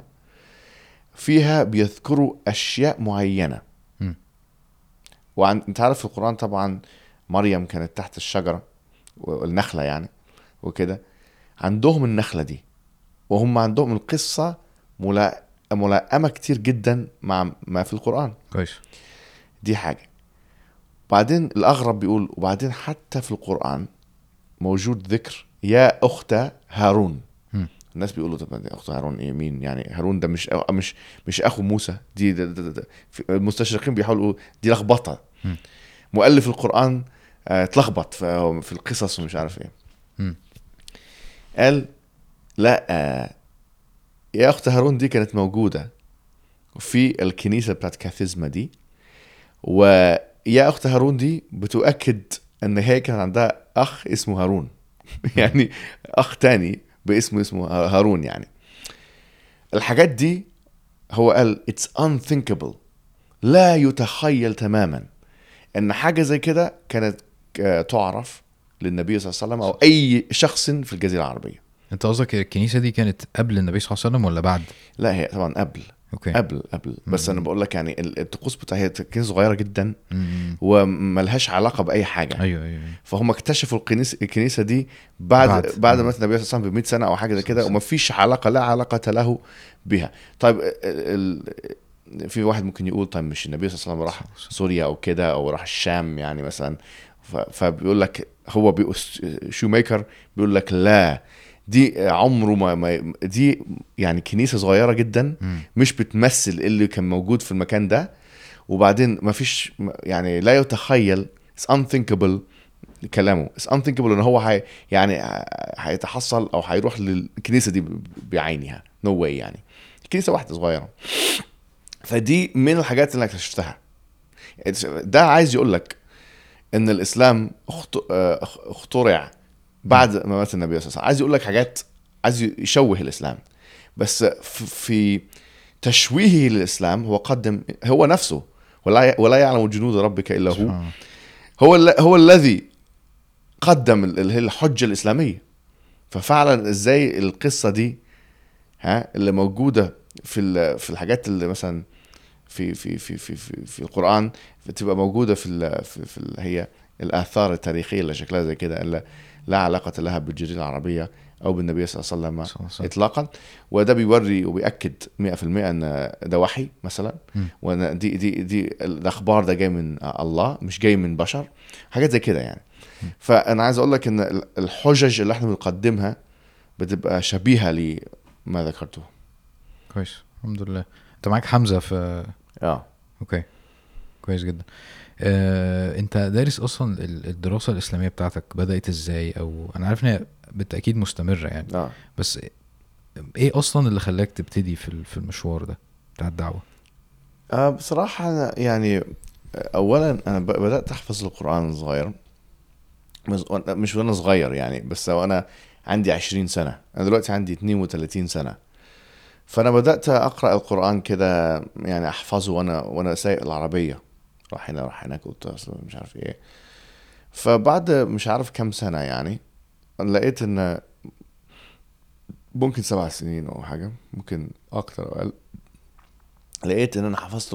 B: فيها بيذكروا أشياء معينة.
A: مم.
B: وعن أنت عارف في القرآن طبعا مريم كانت تحت الشجرة والنخلة يعني وكده. عندهم النخلة دي وهم عندهم القصة ملا- ملائمة كتير جدا مع ما في القرآن.
A: كويس.
B: دي حاجة. بعدين الأغرب بيقول وبعدين حتى في القرآن موجود ذكر يا أخت هارون. الناس بيقولوا طب أخت هارون إيه؟ مين يعني؟ هارون ده مش مش مش أخو موسى. دي ده ده ده في- المستشرقين بيحاولوا دي
A: لخبطة.
B: مؤلف القرآن آه، اتلخبط في في القصص ومش عارف
A: إيه.
B: قال لا آه، يا أخت هارون دي كانت موجودة في الكنيسة بتاعت كاثيزما دي. ويا أخت هارون دي بتؤكد إن هي كان عندها أخ اسمه هارون. <laughs> يعني أخ تاني باسمه اسمه هارون يعني. الحاجات دي هو قال it's unthinkable. لا يتخيل تماما إن حاجة زي كده كانت آه، تعرف للنبي صلى الله عليه وسلم أو أي شخص في الجزيرة العربية.
A: أنت قصدك الكنيسة دي كانت قبل النبي صلى الله عليه وسلم ولا بعد؟
B: لا هي طبعا قبل.
A: okay
B: قبل قبل بس أنا بقول لك يعني ال- الطقوس بتاعها هي صغيرة جدا. وملهاش علاقة بأي حاجة
A: أيوه أيوه أيوة.
B: فهم اكتشفوا الكنيسة الكنيسة دي بعد
A: بعد.
B: بعد. ما النبي صلى الله عليه وسلم ب 100 سنة أو حاجة زي كده
A: صح.
B: وما فيش علاقة لا علاقة له بها طيب ال... ال... في واحد ممكن يقول طيب مش النبي صلى الله عليه وسلم راح سوريا أو كده أو راح الشام يعني مثلا ف... فبيقول لك هو بيقول شو ميكر بيقول لك لا دي عمره ما, ما دي يعني كنيسة صغيرة جدا. مش بتمثل اللي كان موجود في المكان ده. وبعدين ما فيش يعني لا يتخيل it's unthinkable كلامه. it's unthinkable إن هو هي يعني هيتحصل أو هيروح للكنيسة دي بعينها no way يعني. كنيسة واحدة صغيرة. فدي من الحاجات اللي أنا اكتشفتها. ده عايز يقول لك إن الإسلام آه، اخ- اخترع بعد ما مات النبي صلى الله عليه وسلم. عايز يقول لك حاجات عايز يشوه الإسلام. بس في تشويهه للإسلام هو قدم هو نفسه. ولا ولا يعلم جنود ربك إلا هو. هو هو الذي قدم الحجة الإسلامية. ففعلا إزاي القصة دي ها اللي موجودة في في الحاجات اللي مثلا في في في في في, في القرآن بتبقى موجودة في ال في, في ال هي الآثار التاريخية اللي شكلها زي كده. اللي لا علاقة لها بالجزيرة العربية أو بالنبي صلى الله عليه وسلم. اطلاقا. وده بيوري وبيأكد 100% إن ده وحي مثلا. وإن دي دي دي الأخبار ده جاي من الله مش جاي من بشر. حاجات زي كده يعني. فأنا عايز أقول لك إن الحجج اللي إحنا بنقدمها بتبقى شبيهة لما ذكرته.
A: كويس. الحمد لله. أنت معاك حمزة في
B: آه.
A: أوكي. كويس جدا. آه، انت دارس أصلا ال- الدراسة الإسلامية بتاعتك بدأت إزاي؟ أو أنا عارف ان هي بالتأكيد مستمرة يعني.
B: آه.
A: بس إيه أصلا اللي خلاك تبتدي في في المشوار ده بتاع الدعوة؟
B: آه بصراحة أنا يعني أولا أنا ب- بدأت أحفظ القرآن صغير. مش- وأنا صغير يعني بس وأنا عندي عشرين سنة. أنا دلوقتي عندي 32 سنة. فأنا بدأت أقرأ القرآن كده يعني أحفظه وأنا وأنا سايق العربية. راح هنا راح هناك مش عارف إيه فبعد مش عارف كم سنة يعني لقيت إن ممكن سبع سنين أو حاجة ممكن أكتر أو أقل لقيت إن أنا حفظت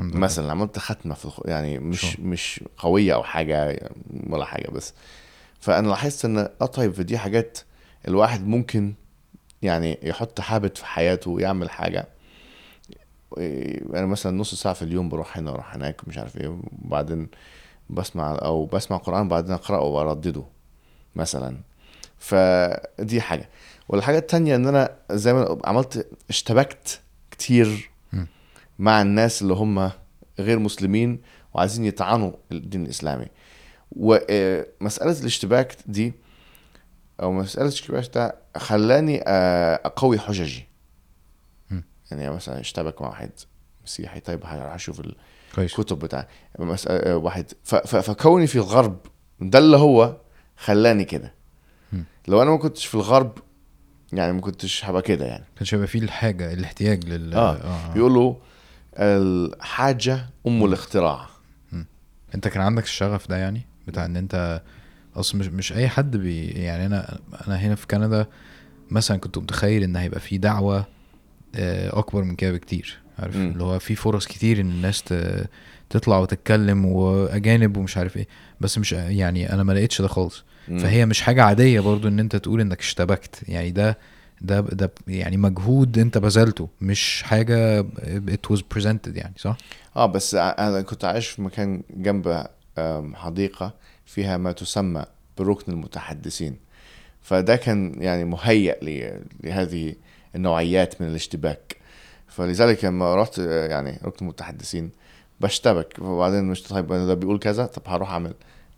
A: لله.
B: مثلا عملت ختمة في الخ... يعني مش
A: شو.
B: مش قوية أو حاجة ولا حاجة بس فأنا لاحظت إن آه طيب دي حاجات الواحد ممكن يعني يحط حابت في حياته ويعمل حاجة أنا مثلا نص ساعة في اليوم بروح هنا وأروح هناك مش عارف إيه وبعدين بسمع أو بسمع قران بعدين أقرأه وأردده مثلا فدي حاجة والحاجة التانية إن أنا زي ما عملت اشتبكت كتير. مع الناس اللي هم غير مسلمين وعايزين يطعنوا الدين الإسلامي ومساله الاشتباك دي أو مسألة الاشتباك ده خلاني آه، أقوي حججي. يعني مثلا أشتبك مع واحد مسيحي طيب هروح
A: أشوف
B: الكتب بتاع مسألة واحد. ف- ف- فكوني في الغرب ده اللي هو خلاني كده.
A: مم.
B: لو أنا ما كنتش في الغرب يعني ما كنتش هبقى كده يعني.
A: كانش هيبقى فيه الحاجة الاحتياج لل
B: آه.
A: آه.
B: بيقولوا الحاجة أم الاختراع.
A: أنت كان عندك الشغف ده يعني؟ بتاع إن أنت أصل مش مش أي حد بي يعني أنا أنا هنا في كندا مثلا كنت متخيل إن هيبقى في دعوة آه، أكبر من كده بكتير عارف
B: مم.
A: اللي هو في فرص كتير إن الناس تطلع وتتكلم وأجانب ومش عارف إيه بس مش يعني أنا ما لقيتش ده خالص
B: مم.
A: فهي مش حاجة عادية برضو إن أنت تقول إنك اشتبكت يعني ده ده ده يعني مجهود أنت بذلته مش حاجة it was presented يعني صح؟
B: آه بس أنا كنت عايش في مكان جنب آم، حديقة فيها ما تسمى بركن المتحدثين فده كان يعني مهيأ لهذه النوعيات من الاشتباك. فلذلك لما رحت يعني ركن المتحدثين بشتبك. وبعدين مش طيب ده بيقول كذا طب هروح أعمل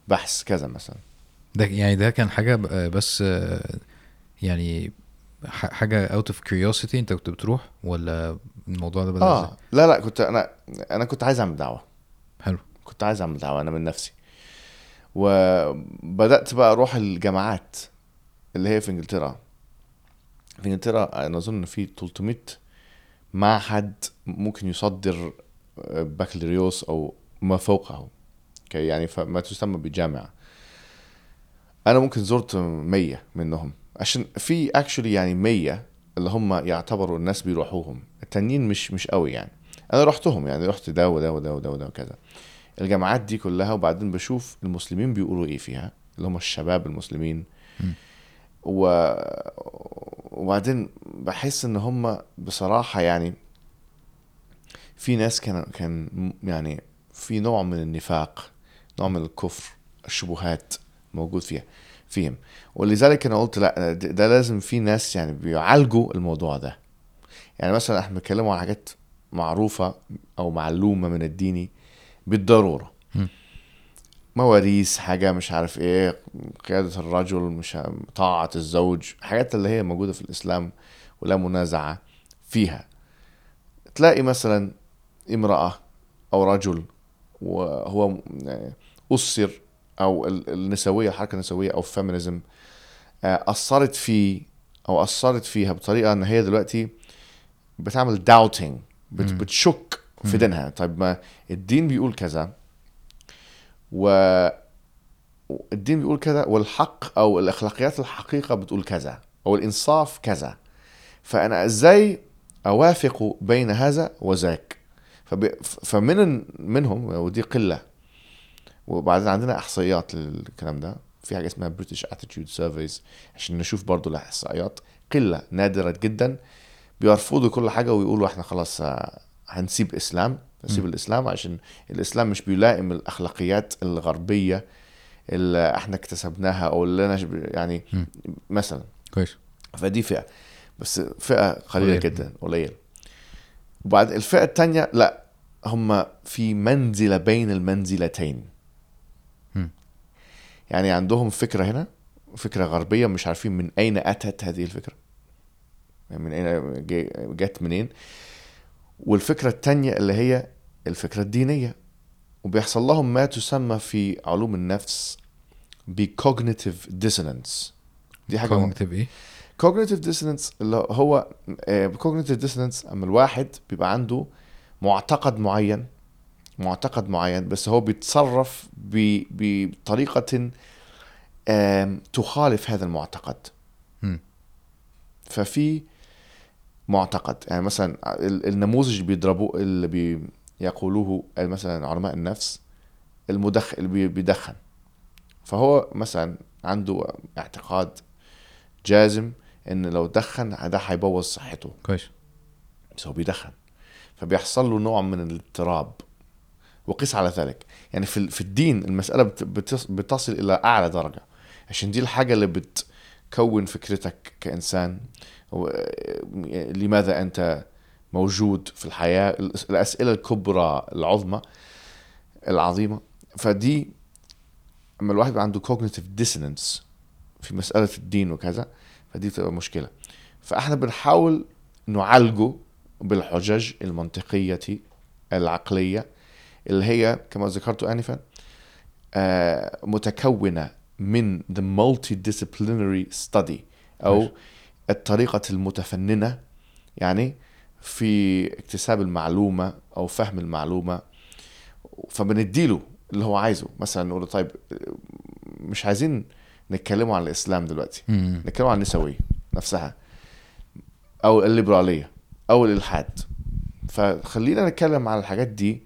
B: بحث كذا مثلا.
A: ده يعني ده كان حاجة ب- بس يعني ح- حاجة out of curiosity أنت كنت بتروح؟ ولا الموضوع ده إزاي؟
B: آه لا لا كنت أنا أنا كنت عايز أعمل دعوة.
A: حلو.
B: كنت عايز أعمل دعوة أنا من نفسي. وبدأت بقى أروح الجامعات اللي هي في إنجلترا. في انجلترا أنا أظن في 300 معهد ممكن يصدر بكالوريوس أو ما فوقه. okay يعني فما تسمى بجامعة. أنا ممكن زرت 100 منهم. عشان في actually يعني 100 اللي هم يعتبروا الناس بيروحوهم. التانيين مش مش قوي يعني. أنا رحتهم يعني رحت ده وده وده وده وده وكذا. الجامعات دي كلها وبعدين بشوف المسلمين بيقولوا إيه فيها اللي هم الشباب المسلمين. و... وبعدين بحس إن هم بصراحة يعني في ناس كان كان يعني في نوع من النفاق نوع من الكفر الشبهات موجود فيها فيهم. ولذلك أنا قلت لأ ده لازم في ناس يعني بيعالجوا الموضوع ده. يعني مثلا إحنا بنتكلموا عن حاجات معروفة أو معلومة من الديني بالضرورة.
A: م.
B: مواريث حاجة مش عارف إيه قيادة الرجل مش طاعة الزوج حاجات اللي هي موجودة في الإسلام ولا منازعة فيها تلاقي مثلا امرأة أو رجل وهو م- أسر أو ال- النسوية الحركة النسوية أو ال feminism آه، أثرت فيه أو أثرت فيها بطريقة إن هي دلوقتي بتعمل
A: doubting.
B: بتشك في. دينها طيب ما الدين بيقول كذا و الدين بيقول كذا والحق أو الأخلاقيات الحقيقة بتقول كذا أو الإنصاف كذا. فأنا إزاي أوافق بين هذا وذاك. فمن منهم ودي قلة وبعدين عندنا إحصائيات للكلام ده. في حاجة اسمها British Attitude Surveys عشان نشوف برضو الإحصائيات. قلة نادرة جدا بيرفضوا كل حاجة ويقولوا إحنا خلاص آه، هنسيب إسلام. نسيب. الإسلام عشان الإسلام مش بيلائم الأخلاقيات الغربية اللي إحنا اكتسبناها أو اللي أنا يعني
A: م.
B: مثلا
A: كويس
B: فدي فئة بس فئة قليلة
A: قليل.
B: جدا قليل وبعد الفئة الثانية لا هم في منزلة بين المنزلتين
A: م.
B: يعني عندهم فكرة هنا فكرة غربية مش عارفين من أين أتت هذه الفكرة من أين جت منين والفكرة الثانية اللي هي الفكرة الدينية وبيحصل لهم ما تسمى في علوم النفس ب cognitive dissonance دي مهمة.
A: cognitive إيه
B: cognitive dissonance اللي هو آه، cognitive dissonance أما الواحد بيبقى عنده معتقد معين معتقد معين بس هو بيتصرف ب- بطريقة تخالف هذا المعتقد. ففي معتقد يعني مثلا ال- النموذج اللي بيضربوه اللي بي يقولوه مثلا علماء النفس المدخن اللي بي- بيدخن. فهو مثلا عنده اعتقاد جازم إن لو دخن ده هيبوظ صحته.
A: كويس.
B: بس هو بيدخن. فبيحصل له نوع من الاضطراب. وقس على ذلك. يعني في في الدين بتص- بتصل إلى أعلى درجة. عشان دي الحاجة اللي بتكون فكرتك كإنسان. و- لماذا أنت موجود في الحياة الأس- الأسئلة الكبرى العظمى العظيمة فدي أما الواحد يبقى عنده cognitive dissonance في مسألة الدين وكذا فدي بتبقى مشكلة فإحنا بنحاول نعالجه بالحجج المنطقية العقلية اللي هي كما ذكرت آنفا آه، متكونة من the multidisciplinary study أو
A: ماشي.
B: الطريقة المتفننة يعني في اكتساب المعلومة أو فهم المعلومة فبنديله اللي هو عايزه. مثلا نقول له طيب مش عايزين نتكلموا عن الإسلام دلوقتي
A: مم.
B: نتكلم عن النسوية نفسها أو الليبرالية أو الإلحاد. فخلينا نتكلم عن الحاجات دي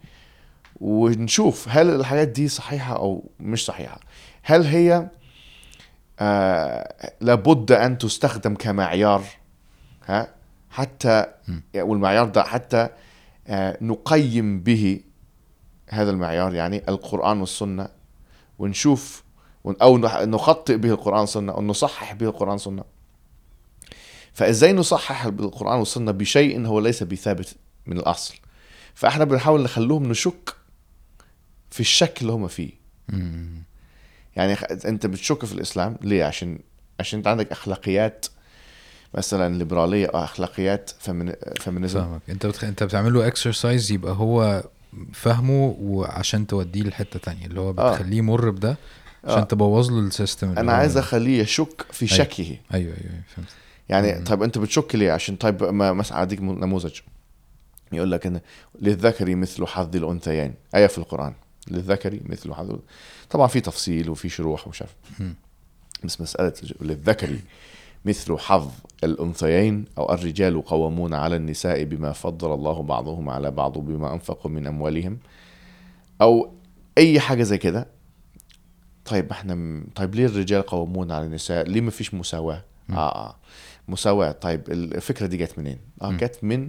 B: ونشوف هل الحاجات دي صحيحة أو مش صحيحة. هل هي آه لابد أن تستخدم كمعيار؟ ها؟ حتى والمعيار ده حتى آه نقيم به هذا المعيار يعني القرآن والسنة ونشوف نح- نخطئ به القرآن والسنة أو نصحح به القرآن والسنة. فإزاي نصحح بالقران والسنة بشيء هو ليس بثابت من الأصل؟ فإحنا بنحاول نخلوهم نشك في الشك اللي هم فيه. يعني أنت بتشك في الإسلام ليه؟ عشان عشان أنت عندك أخلاقيات مثلا ليبرالية أو أخلاقيات فمن... feminism
A: فاهمك. أنت بتخ... أنت بتعمل له exercise يبقى هو فاهمه وعشان توديه لحتة تانية اللي هو
B: آه.
A: بتخليه يمر بده عشان
B: آه.
A: تبوظ له ال
B: system
A: أنا
B: عايز أخليه يشك في
A: أيوة.
B: شكه.
A: أيوه أيوه أيوة، فهمت.
B: يعني طيب أنت بتشك ليه؟ عشان طيب ما مثلا اديك نموذج. يقول لك إن للذكر مثل حظ الأنثيين. آية في القرآن. للذكر مثل حظ. طبعا في تفصيل وفي شروح ومش عارف. بس مسألة للذكر. مثل حظ الأنثيين أو الرجال قوامون على النساء بما فضل الله بعضهم على بعض بما أنفقوا من أموالهم أو أي حاجة زي كده. طيب إحنا م- طيب ليه الرجال قوامون على النساء؟ ليه ما فيش مساواة؟ آه آه. مساواة. طيب الفكرة دي جت منين؟ آه
A: مم.
B: جت من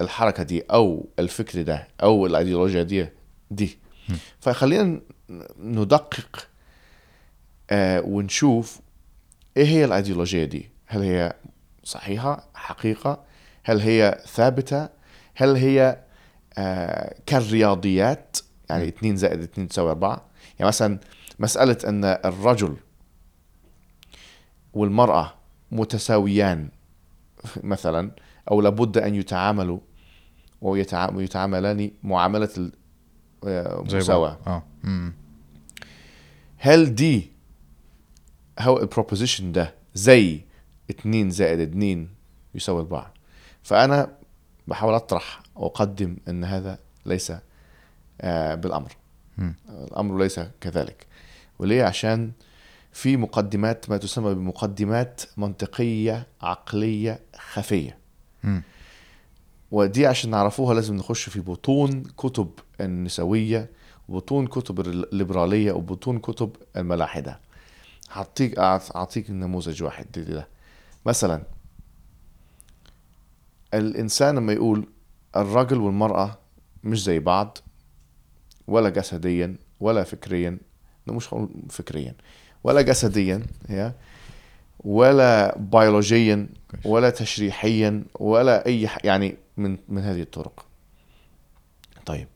B: الحركة دي أو الفكر ده أو الأيديولوجيا دي دي. فخلينا ندقق آه ونشوف إيه هي الايديولوجيا دي؟ هل هي صحيحة؟ حقيقة؟ هل هي ثابتة؟ هل هي آه كالرياضيات؟ يعني 2 زائد 2 تساوي 4 يعني مثلا مسألة أن الرجل والمرأة متساويان مثلا أو لابد أن يتعاملوا ويتع- ويتعاملان معاملة ال- آه،
A: مم.
B: هل دي هو البروبوزيشن ده زي 2 زائد 2 يساوي 4 فأنا بحاول أطرح وأقدم إن هذا ليس آه،
A: بالأمر.
B: الأمر ليس كذلك. وليه؟ عشان في مقدمات ما تسمى بمقدمات منطقية عقلية
A: خفية.
B: ودي عشان نعرفوها لازم نخش في بطون كتب النسوية وبطون كتب الليبرالية وبطون كتب الملاحدة. هعطيك أعطيك نموذج واحد دي ده مثلا الإنسان لما يقول الرجل والمرأة مش زي بعض ولا جسديا ولا فكريا مش هقول فكريا ولا جسديا هي ولا بيولوجيا. ولا تشريحيا ولا أي. يعني من من هذه الطرق طيب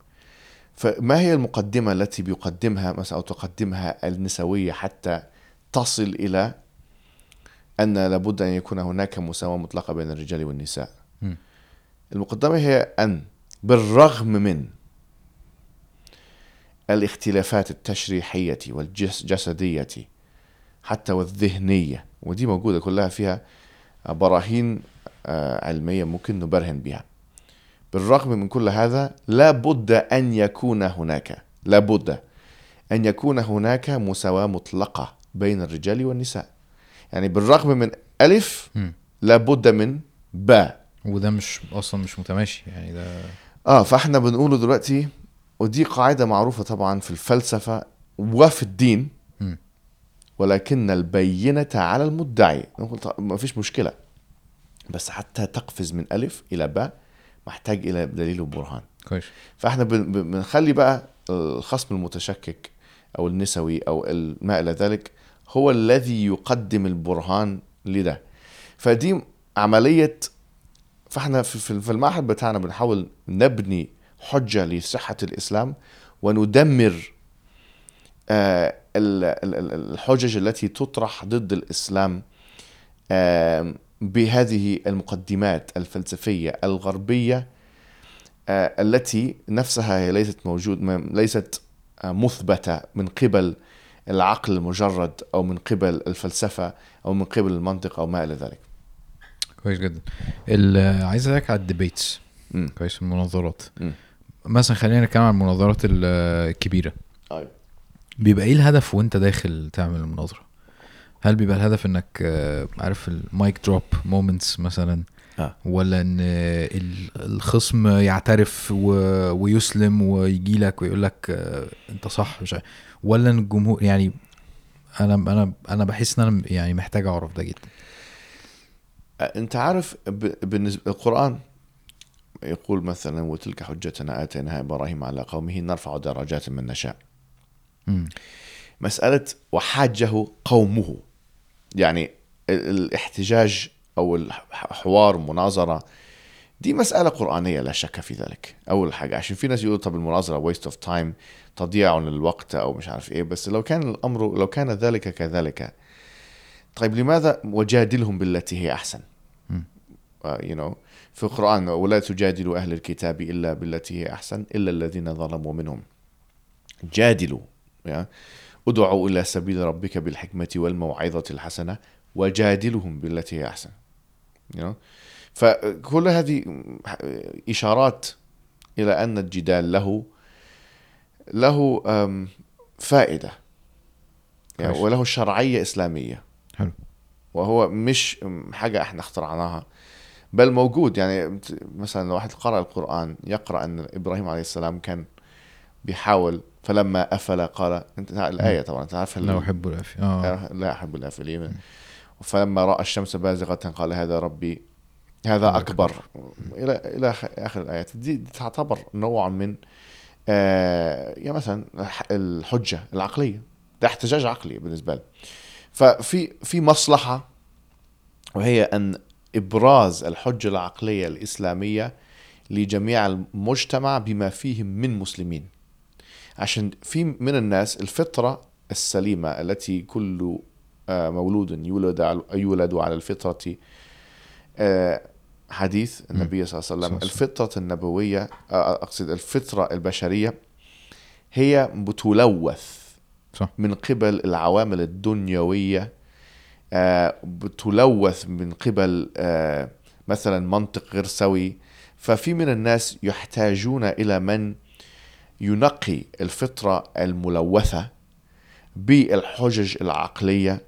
B: فما هي المقدمة التي بيقدمها مثلا أو تقدمها النسوية حتى تصل إلى أن لابد أن يكون هناك مساواة مطلقة بين الرجال والنساء.
A: مم.
B: المقدمة هي أن بالرغم من الاختلافات التشريحية والجسدية حتى والذهنية ودي موجودة كلها فيها براهين آه، علمية ممكن نبرهن بها. بالرغم من كل هذا لا بد أن يكون هناك لا بد أن يكون هناك مساواة مطلقة. بين الرجال والنساء. يعني بالرغم من ألف
A: مم.
B: لا بد من باء.
A: وده مش أصلا مش متماشي يعني ده
B: آه فإحنا بنقوله دلوقتي ودي قاعدة معروفة طبعا في الفلسفة وفي الدين
A: مم.
B: ولكن البينة على المدعي. نقول ما فيش مشكلة. بس حتى تقفز من ألف إلى باء محتاج إلى دليل وبرهان.
A: كويس.
B: فإحنا بن- بن- بنخلي بقى الخصم المتشكك أو النسوي ال- ما إلى ذلك هو الذي يقدم البرهان لده. فدي عملية فإحنا في- المعهد بتاعنا بنحاول نبني حجة لصحة الإسلام وندمر آه، ال- ال- ال- الحجج التي تطرح ضد الإسلام آم، بهذه المقدمات الفلسفية الغربية آه، التي نفسها هي ليست موجود ليست آه، مثبتة من قبل العقل المجرد أو من قبل الفلسفة أو من قبل المنطق أو ما إلى ذلك
A: كويس جدا عايز أسألك على ال
B: debates.
A: كويس المناظرات. مثلا خلينا نتكلم عن المناظرات ال- الكبيرة
B: أيوة.
A: بيبقى إيه الهدف وأنت داخل تعمل المناظرة هل بيبقى الهدف إنك آه، عارف ال mic drop moments مثلا
B: آه.
A: ولا إن ال- الخصم يعترف و- ويسلم ويجي لك ويقول لك آه، أنت صح مش عارف. ولا إن الجمهور يعني أنا أنا أنا بحس إن أنا يعني محتاج أعرف ده جدا.
B: أنت عارف ب- بالنسبة القرآن يقول مثلا وتلك حجتنا آتيناها إبراهيم على قومه نرفع درجات من نشاء.
A: مم.
B: مسألة وحاجه قومه. يعني ال- الاحتجاج أو الحوار مناظرة دي مسألة قرآنية لا شك في ذلك أول حاجة عشان في ناس يقولوا طب المناظرة waste of time تضييع للوقت أو مش عارف إيه بس لو كان الأمر لو كان ذلك كذلك طيب لماذا وجادلهم بالتي هي أحسن
A: مم.
B: uh, you know في القرآن ولا تجادلوا أهل الكتاب إلا بالتي هي أحسن إلا الذين ظلموا منهم جادلوا يعني ادعوا إلى سبيل ربك بالحكمة والموعظة الحسنة وجادلهم بالتي هي أحسن you know? فكل هذه إشارات إلى أن الجدال له له فائدة. يعني. وله شرعية إسلامية.
A: حلو.
B: وهو مش حاجة إحنا اخترعناها بل موجود. يعني مثلا لو واحد قرأ القرآن يقرأ أن إبراهيم عليه السلام كان بيحاول فلما أفل قال أنت الآية طبعا أنت عارف
A: لا أحب العافيه آه.
B: لا أحب الآفلين فلما رأى الشمس بازغة قال هذا ربي هذا أكبر. إلى إلى آخ- آخر الآيات. دي, دي تعتبر نوع من آه يعني مثلا الح- الحجة العقلية ده احتجاج عقلي بالنسبة لي. ففي في مصلحة وهي أن إبراز الحجة العقلية الإسلامية لجميع المجتمع بما فيهم من مسلمين. عشان في من الناس الفطرة السليمة التي كل آه، مولود يولد على يولد على الفطرة آه، حديث النبي صلى الله عليه وسلم الفطرة النبوية آه، أقصد الفطرة البشرية هي بتلوث
A: صح.
B: من قبل العوامل الدنيوية آه، بتلوث من قبل آه، مثلا منطق غير سوي ففي من الناس يحتاجون إلى من ينقي الفطرة الملوثة بالحجج العقلية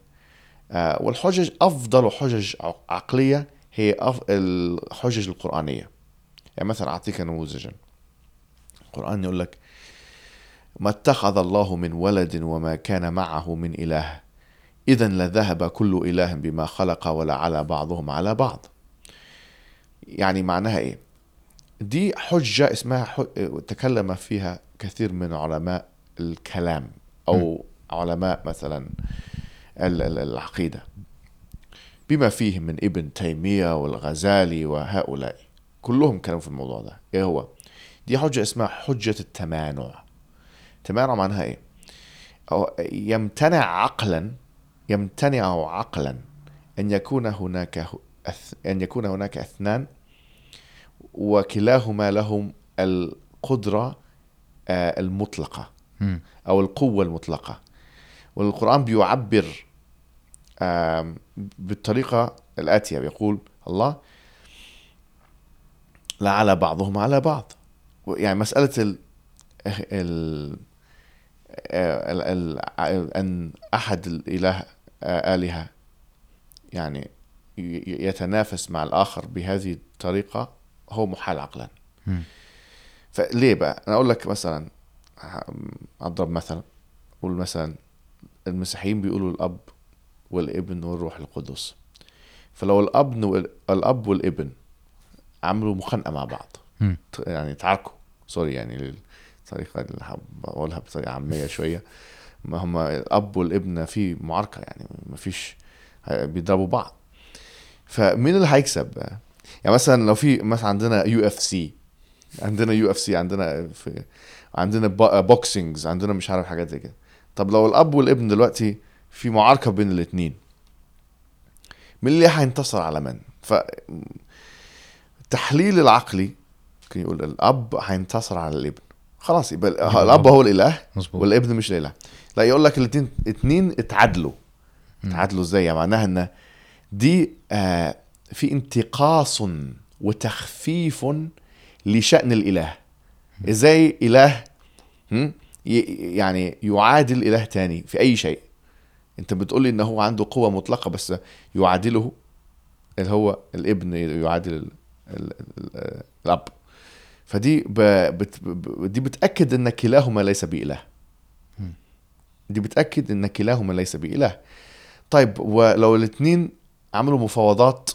B: آه، والحجج أفضل حجج عقلية هي أف- الحجج القرآنية. يعني مثلا أعطيك نموذجا القرآن يقول لك ما اتخذ الله من ولد وما كان معه من إله. إذا لذهب كل إله بما خلق ولعلى بعضهم على بعض. يعني معناها إيه؟ دي حجة اسمها ح... تكلم فيها كثير من علماء الكلام أو علماء مثلا ال- ال- العقيدة. بما فيهم من ابن تيمية والغزالي وهؤلاء. كلهم كانوا في الموضوع ده. إيه هو؟ دي حجة اسمها حجة التمانع. تمانع معناها إيه؟ أو يمتنع عقلا يمتنع عقلا أن يكون هناك أن يكون هناك أثنان وكلاهما لهم القدرة آه، المطلقة
A: مم.
B: أو القوة المطلقة. والقرآن بيعبر بالطريقة الآتية. بيقول الله لعلى بعضهم على بعض. يعني مسألة ال ال ال ال أن أحد الإله آلهة يعني يتنافس مع الآخر بهذه الطريقة هو محال عقلا. فليه بقى؟ أنا أقول لك مثلا أضرب مثلا أقول مثلا المسيحيين بيقولوا الأب والابن والروح القدس. فلو الأب وال- الأب والابن عملوا مخانقة مع بعض. يعني تعاركوا. سوري يعني الطريقة اللي بقولها بطريقة عامية شوية. ما هم الأب والابن في معاركة يعني ما فيش بيضربوا بعض. فمين اللي هيكسب؟ يعني مثلا لو في مثلا عندنا يو إف سي عندنا يو إف سي عندنا في عندنا boxings عندنا مش عارف حاجات زي كده. طب لو الأب والابن دلوقتي في معاركه بين الاثنين مين اللي هينتصر على من؟ ف التحليل العقلي ممكن يقول الأب هينتصر على الابن. خلاص يبقى الأب هو الإله
A: مظبوط.
B: والابن مش الإله. لا يقول لك الاثنين اتنين اتعادلوا. اتعادلوا إزاي؟ يعني معناها إن دي آه في انتقاص وتخفيف لشأن الإله. إزاي إله؟ يعني يعادل إله تاني في أي شيء. انت بتقولي ان هو عنده قوة مطلقة بس يعادله اللي هو الابن يعادل ال ال ال الأب. فدي بت دي بتأكد ان كلاهما ليس بإله.
A: مم.
B: دي بتأكد ان كلاهما ليس بإله. طيب ولو الاثنين عملوا مفاوضات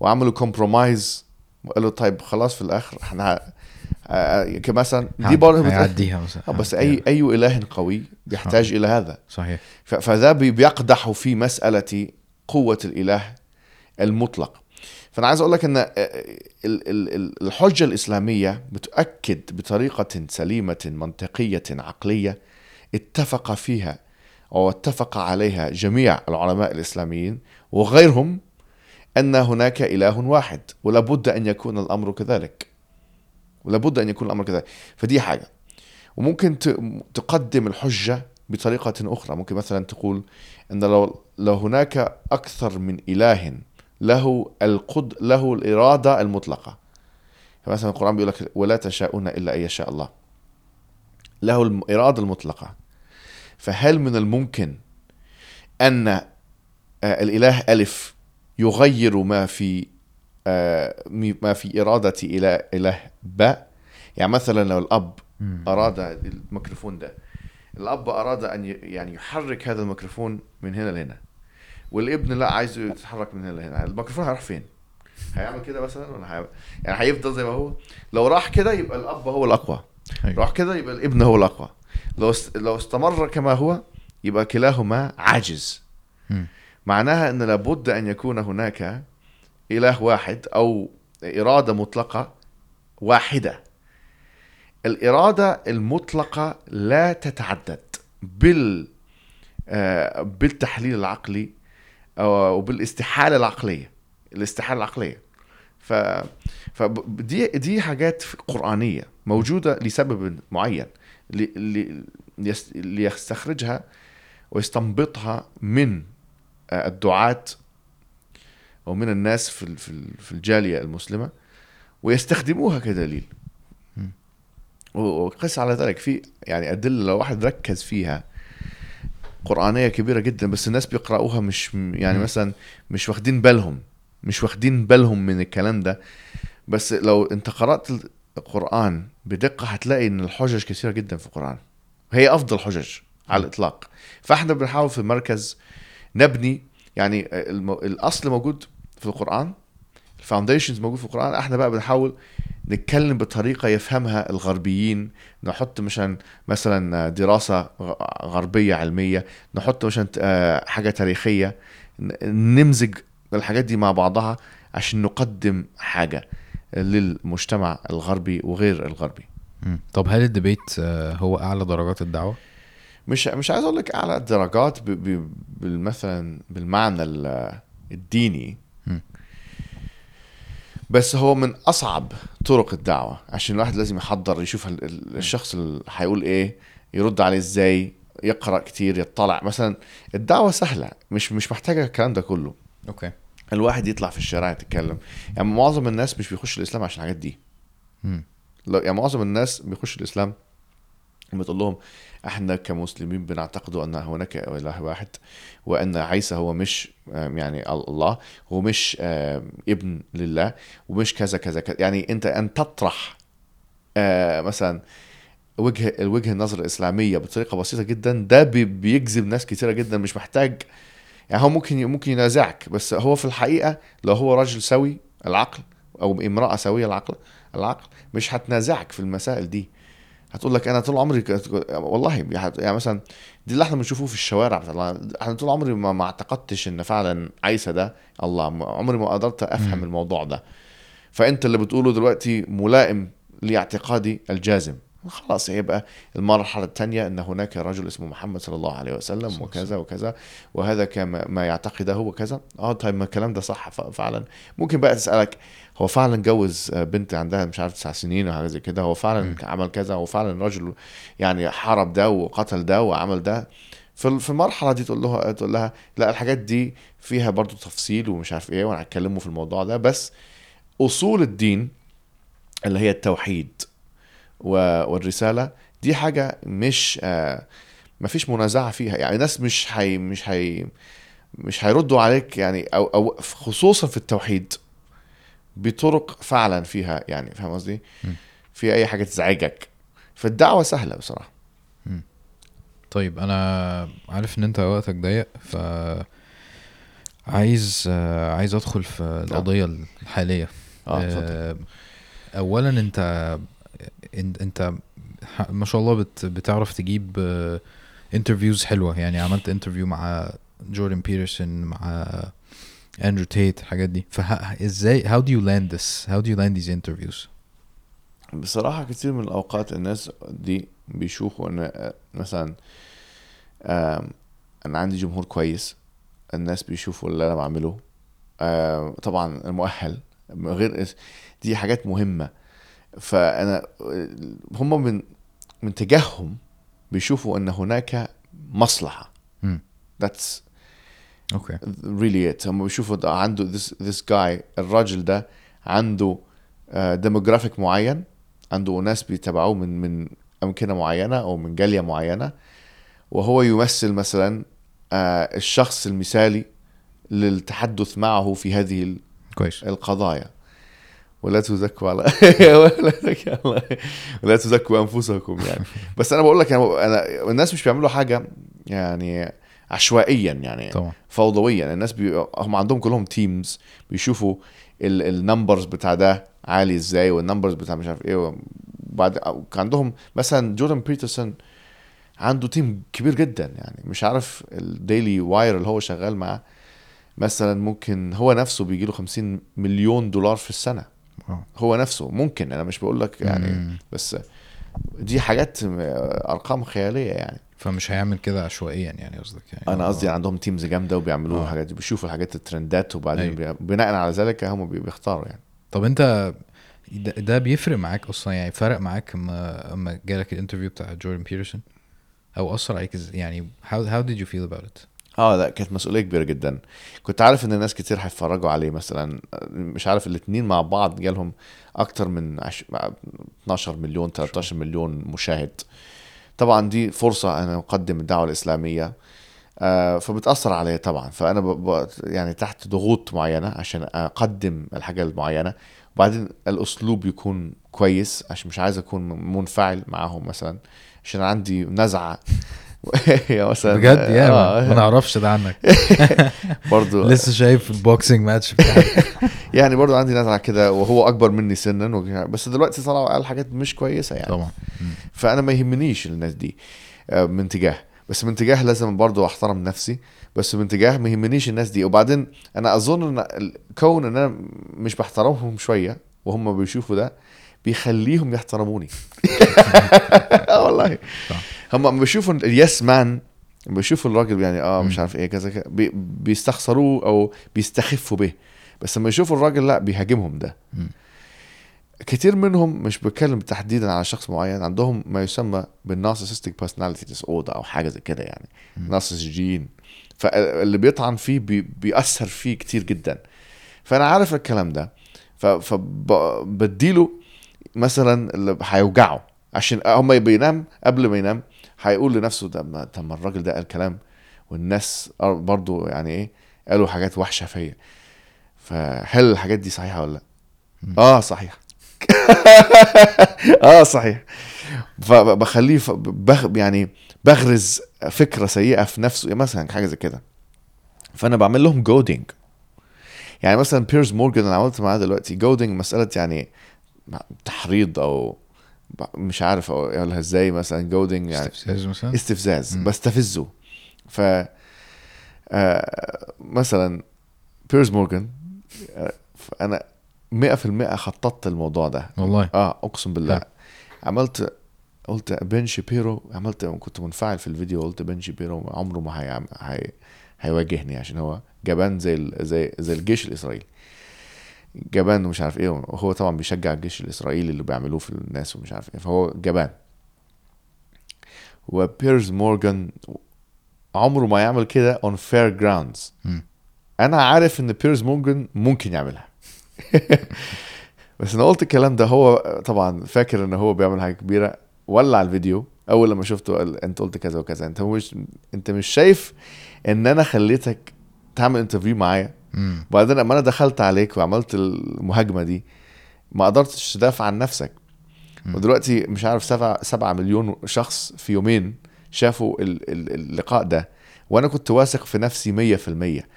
B: وعملوا compromise وقالوا طيب خلاص في الآخر إحنا كمثلا دي برضه
A: هيعديها مثلا.
B: آه، بس اي أي إله قوي بيحتاج إلى هذا.
A: صحيح.
B: فذا بي- بيقدح في مسألة قوة الإله المطلق. فأنا عايز أقول لك إن آه، ال- ال- ال- الحجة الإسلامية بتؤكد بطريقة سليمة منطقية عقلية اتفق فيها أو اتفق عليها جميع العلماء الإسلاميين وغيرهم أن هناك إله واحد ولابد أن يكون الأمر كذلك. ولابد أن يكون الأمر كذلك. فدي حاجة. وممكن تقدم الحجة بطريقة أخرى. ممكن مثلا تقول إن لو لو هناك أكثر من إله له القد له الإرادة المطلقة. فمثلا القرآن بيقول لك ولا تشاءون إلا أن يشاء الله. له الاراده المطلقة. فهل من الممكن أن آه، الإله ألف يغير ما في ما في اراده اله اله باء يعني مثلا لو الأب
A: مم.
B: أراد الميكروفون ده الأب أراد أن ي- يعني يحرك هذا الميكروفون من هنا لهنا والابن لا عايزه يتحرك من هنا لهنا الميكروفون هيروح فين هيعمل كده مثلا ولا هي... يعني هيفضل زي ما هو لو راح كده يبقى الأب هو الأقوى
A: أيوة.
B: راح كده يبقى الابن هو الأقوى لو. لو استمر كما هو يبقى كلاهما عاجز
A: مم.
B: معناها إن لابد أن يكون هناك إله واحد أو إرادة مطلقة واحدة. الإرادة المطلقة لا تتعدد بال آه، بالتحليل العقلي أو- وبالاستحالة العقلية الاستحالة العقلية. ف فدي دي حاجات قرآنية موجودة لسبب معين ليستخرجها ويستنبطها من آه، الدعاة ومن الناس في في ال- في الجالية المسلمة ويستخدموها كدليل. وقس على ذلك. في يعني أدلة لو واحد ركز فيها قرآنية كبيرة جدا بس الناس بيقرأوها مش يعني. مثلا مش واخدين بالهم مش واخدين بالهم من الكلام ده. بس لو أنت قرأت القرآن بدقة هتلاقي إن الحجج كثيرة جدا في القرآن. هي أفضل حجج على الإطلاق. فإحنا بنحاول في المركز نبني يعني. الأصل موجود في القرآن. الفاونديشنز موجود في القرآن. إحنا بقى بنحاول نتكلم بطريقة يفهمها الغربيين. نحط مثلا مثلا دراسة غربية علمية. نحط مثلا آه، حاجة تاريخية. نمزج الحاجات دي مع بعضها عشان نقدم حاجة للمجتمع الغربي وغير الغربي.
A: طب هل ال debate آه، هو أعلى درجات الدعوة؟
B: مش مش عايز أقول لك أعلى الدرجات ب- ب- بال- مثلا بالمعنى ال- الديني. بس هو من أصعب طرق الدعوة عشان الواحد لازم يحضر يشوف ال- ال- الشخص اللي هيقول إيه يرد عليه إزاي يقرأ كتير يطلع. مثلا الدعوة سهلة مش مش محتاجة الكلام ده كله.
A: okay.
B: الواحد يطلع في الشارع يتكلم. يعني معظم الناس مش بيخش الإسلام عشان الحاجات دي. لا يعني معظم الناس بيخش الإسلام بتقول لهم إحنا كمسلمين بنعتقد أن هناك إله واحد وأن عيسى هو مش يعني الله هو مش آم، ابن لله ومش كذا كذا كذا. يعني أنت أن تطرح آه، مثلا وجه الوجه النظر الإسلامية بطريقة بسيطة جدا ده بي- بيجذب ناس كتيرة جدا مش محتاج. يعني هو ممكن ممكن ينازعك بس هو في الحقيقة لو هو رجل سوي العقل أو امرأة سوية العقل العقل مش هتنازعك في المسائل دي. هتقول لك أنا طول عمري ك- والله يعني مثلا دي اللي إحنا بنشوفه في الشوارع بتاع- أنا طول عمري ما, ما اعتقدتش إن فعلا عيسى ده الله عمري ما قدرت
A: أفهم.
B: الموضوع ده. فأنت اللي بتقوله دلوقتي ملائم لاعتقادي الجازم. خلاص يبقى المرحلة الثانية أن هناك رجل اسمه محمد صلى الله عليه وسلم وكذا وكذا وهذا كما ما يعتقده وكذا. آه طيب ما الكلام ده صح فعلا. ممكن بقى تسألك هو فعلا جوز آه، بنت عندها مش عارف تسع سنين وحاجة زي كده. هو فعلا
A: مم.
B: عمل كذا هو فعلا رجل يعني حارب ده وقتل ده وعمل ده. في في المرحلة دي تقول لها تقول لها لا الحاجات دي فيها برضو تفصيل ومش عارف إيه وأنا هتكلموا في الموضوع ده. بس أصول الدين اللي هي التوحيد والرسالة دي حاجة مش آه ما فيش منازعة فيها. يعني ناس مش هي مش هي مش هيردوا عليك يعني أو أو خصوصا في التوحيد. بطرق فعلا فيها يعني فاهم قصدي؟ في أي حاجة تزعجك. فالدعوة سهلة بصراحة.
A: طيب أنا عارف إن أنت وقتك ضيق ف عايز آه، عايز أدخل في القضية
B: الحالية. آه
A: آه، اولا أنت أنت, ما شاء الله بت بتعرف تجيب interviews حلوة. يعني عملت interview مع جوردن بيترسون مع اندرو تيت الحاجات دي. فازاي how do you land this? How do you land these interviews?
B: بصراحة كتير من الأوقات الناس دي بيشوفوا آه، مثلا أنا عندي جمهور كويس الناس بيشوفوا اللي أنا بعمله. طبعا المؤهل غير دي حاجات مهمة. فأنا هم من من تجاههم بيشوفوا إن هناك مصلحة.
A: مم.
B: okay it هم بيشوفوا ده عنده this this guy الراجل ده عنده demographic معين عنده ناس بيتابعوه من من أمكنة معينة أو من جالية معينة وهو يمثل مثلا آه، الشخص المثالي للتحدث معه في هذه
A: كويس.
B: القضايا. ولا تزكوا <laughs> على ولا تزكوا ولا تزكوا أنفسكم يعني. <laughs> بس أنا بقول لك أنا أنا- الناس مش بيعملوا حاجة يعني عشوائيا يعني
A: طبعا.
B: فوضويا. الناس بي... هم عندهم كلهم teams بيشوفوا ال numbers بتاع ده عالي إزاي وال numbers بتاع مش عارف إيه وبعد كان عندهم مثلا جوردن بيترسون عنده team كبير جدا يعني. مش عارف ال Daily Wire اللي هو شغال معاه مثلا ممكن هو نفسه بيجي له 50 مليون دولار في السنة.
A: wow.
B: هو نفسه ممكن أنا مش بقول لك يعني
A: مم.
B: بس دي حاجات أرقام خيالية يعني.
A: فمش هيعمل كده عشوائيا يعني قصدك يعني. أنا
B: قصدي عندهم teams جامدة وبيعملوا
A: آه.
B: الحاجات دي بيشوفوا الحاجات الترندات وبعدين
A: أيوة.
B: بي- بناء على ذلك هم بي- بيختاروا يعني.
A: طب أنت ده, بيفرق معاك أصلا يعني فرق معاك أما أما جالك ال interview بتاع جوردن بيترسون أو أثر عليك يعني how how did you feel about it
B: آه لا كانت مسؤولية كبيرة جدا. كنت عارف إن ناس كتير هيتفرجوا عليه مثلا مش عارف الاثنين مع بعض جالهم أكتر من عش... 12 مليون 13 مليون مشاهد. طبعا دي فرصة أنا أقدم الدعوة الإسلامية. آه فبتأثر عليا طبعا. فأنا ب... ب... يعني تحت ضغوط معينة عشان أقدم الحاجة المعينة. وبعدين الأسلوب يكون كويس عشان مش عايز أكون منفعل معاهم مثلا عشان عندي نزعة. <laughs> يا مثلا
A: بجد؟ يا
B: آه،
A: ما نعرفش ده عنك. <laughs>
B: برضو.
A: لسه شايف البوكسينج ماتش <laughs>
B: يعني برضو عندي نزعة كده وهو أكبر مني سنا بس دلوقتي طلع وقال حاجات مش كويسة يعني.
A: طبعا.
B: فأنا ما يهمنيش الناس دي آه، من تجاه. بس من تجاه لازم برضو أحترم نفسي بس من تجاه ما يهمنيش الناس دي. وبعدين أنا أظن إن كون إن أنا مش بحترمهم شوية وهم بيشوفوا ده بيخليهم يحترموني. <laughs> آه والله. هم بيشوفوا ال yes man بيشوفوا الراجل يعني آه مش. عارف إيه كذا كذا بي بيستخسروه أو بيستخفوا به. بس لما يشوفوا الراجل لا بيهاجمهم ده. كتير منهم مش بتكلم تحديدا على شخص معين عندهم ما يسمى بال narcissistic personality disorder أو حاجة زي كده يعني
A: مم.
B: نارسيسجيين فاللي بيطعن فيه بي بيأثر فيه كتير جدا. فأنا عارف الكلام ده. فبديله مثلا اللي هيوجعه. عشان هم بينام قبل ما ينام هيقول لنفسه ده ما طب ما الراجل ده قال كلام والناس برضو يعني إيه قالوا حاجات وحشة فيا. فهل الحاجات دي صحيحة ولا لأ؟
A: مم.
B: آه صحيح <laughs> آه صحيح فبخليه بغ يعني بغرز فكرة سيئة في نفسه مثلا حاجة زي كده فأنا بعمل لهم goading يعني مثلا بيرز مورجان أنا عملت معاه دلوقتي goading مسألة يعني تحريض أو مش عارف اقولها إزاي مثلا goading يعني
A: استفزاز مثلا
B: استفزاز. بستفزه ف آه، مثلا بيرز مورجان آه، أنا 100% خططت الموضوع ده.
A: والله.
B: آه أقسم بالله.
A: حلو.
B: عملت قلت بن شابيرو عملت كنت منفعل في الفيديو قلت بن شابيرو عمره ما هي... هي... هيواجهني عشان هو جبان زي ال... زي زي الجيش الإسرائيلي. جبان ومش عارف إيه وهو طبعا بيشجع الجيش الإسرائيلي اللي بيعملوه في الناس ومش عارف إيه فهو جبان. وبيرز مورجان عمره ما يعمل كده on fair grounds.
A: مم.
B: أنا عارف إن بيرز مورجان ممكن يعملها. <laughs> بس أنا قلت الكلام ده هو طبعا فاكر إن هو بيعمل حاجة كبيرة ولع الفيديو. أول لما شفته قال أنت قلت كذا وكذا. أنت مش أنت مش شايف إن أنا خليتك تعمل interview معايا. وبعدين لما أنا دخلت عليك وعملت المهاجمة دي ما قدرتش تدافع عن نفسك. ودلوقتي مش عارف سبعة, سبعة مليون شخص في يومين شافوا ال- ال- اللقاء ده. وأنا كنت واثق في نفسي مية في المية.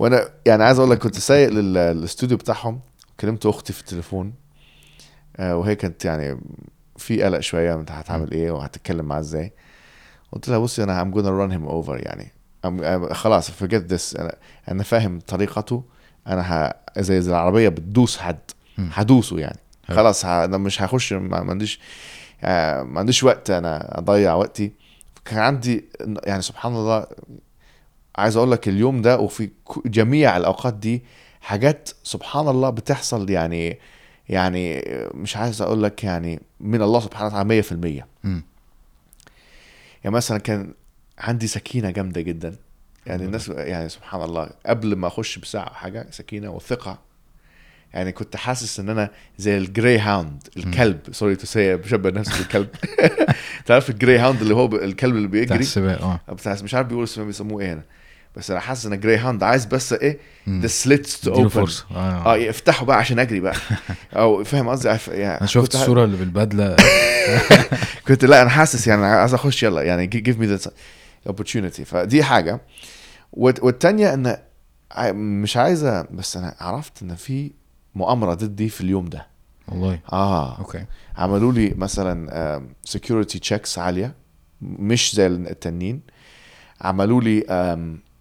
B: وأنا يعني عايز أقول لك كنت سايق لل- للاستوديو بتاعهم كلمت أختي في التليفون آه، وهي كانت يعني في قلق شوية انت هتعمل إيه وهتتكلم معاه إزاي. قلت لها بصي أنا I'm gonna run him over يعني. I'm, I'm, خلاص forget this. أنا أنا فاهم طريقته. أنا ه... زي زي العربية بتدوس حد. هدوسه يعني.
A: حلو.
B: خلاص ه... أنا مش هخش ما ما عنديش آه، ما عنديش وقت أنا أضيع وقتي. كان عندي يعني سبحان الله عايز أقول لك اليوم ده وفي جميع الأوقات دي حاجات سبحان الله بتحصل يعني يعني مش عايز أقول لك يعني من الله سبحانه وتعالى 100%
A: مم.
B: يعني مثلا كان عندي سكينة جامدة جدا. يعني الناس يعني سبحان الله قبل ما أخش بساعة أو حاجة سكينة وثقة. يعني كنت حاسس إن أنا زي ال greyhound الكلب. sorry to say بشبه نفسي بالكلب تعرف ال greyhound اللي هو الكلب اللي
A: بتاع
B: بيجري
A: السباق آه.
B: بتاع مش عارف بيقولوا اسمه بيسموه إيه هنا. بس أنا حاسس إن greyhound عايز بس إيه. the slits
A: to
B: open
A: فرصة.
B: آه.
A: آه
B: يفتحوا بقى عشان أجري بقى. <laughs> أو فاهم قصدي؟ عارف- يعني
A: أنا شفت الصورة اللي بالبدلة. <laughs> <laughs>
B: كنت لا أنا حاسس يعني عايز أخش يلا يعني give me the opportunity. فدي حاجة. والتانية إن مش عايزه بس أنا عرفت إن في مؤامرة ضدي في اليوم ده.
A: والله.
B: آه.
A: okay.
B: عملوا لي مثلا security checks عالية مش زي التانيين عملوا لي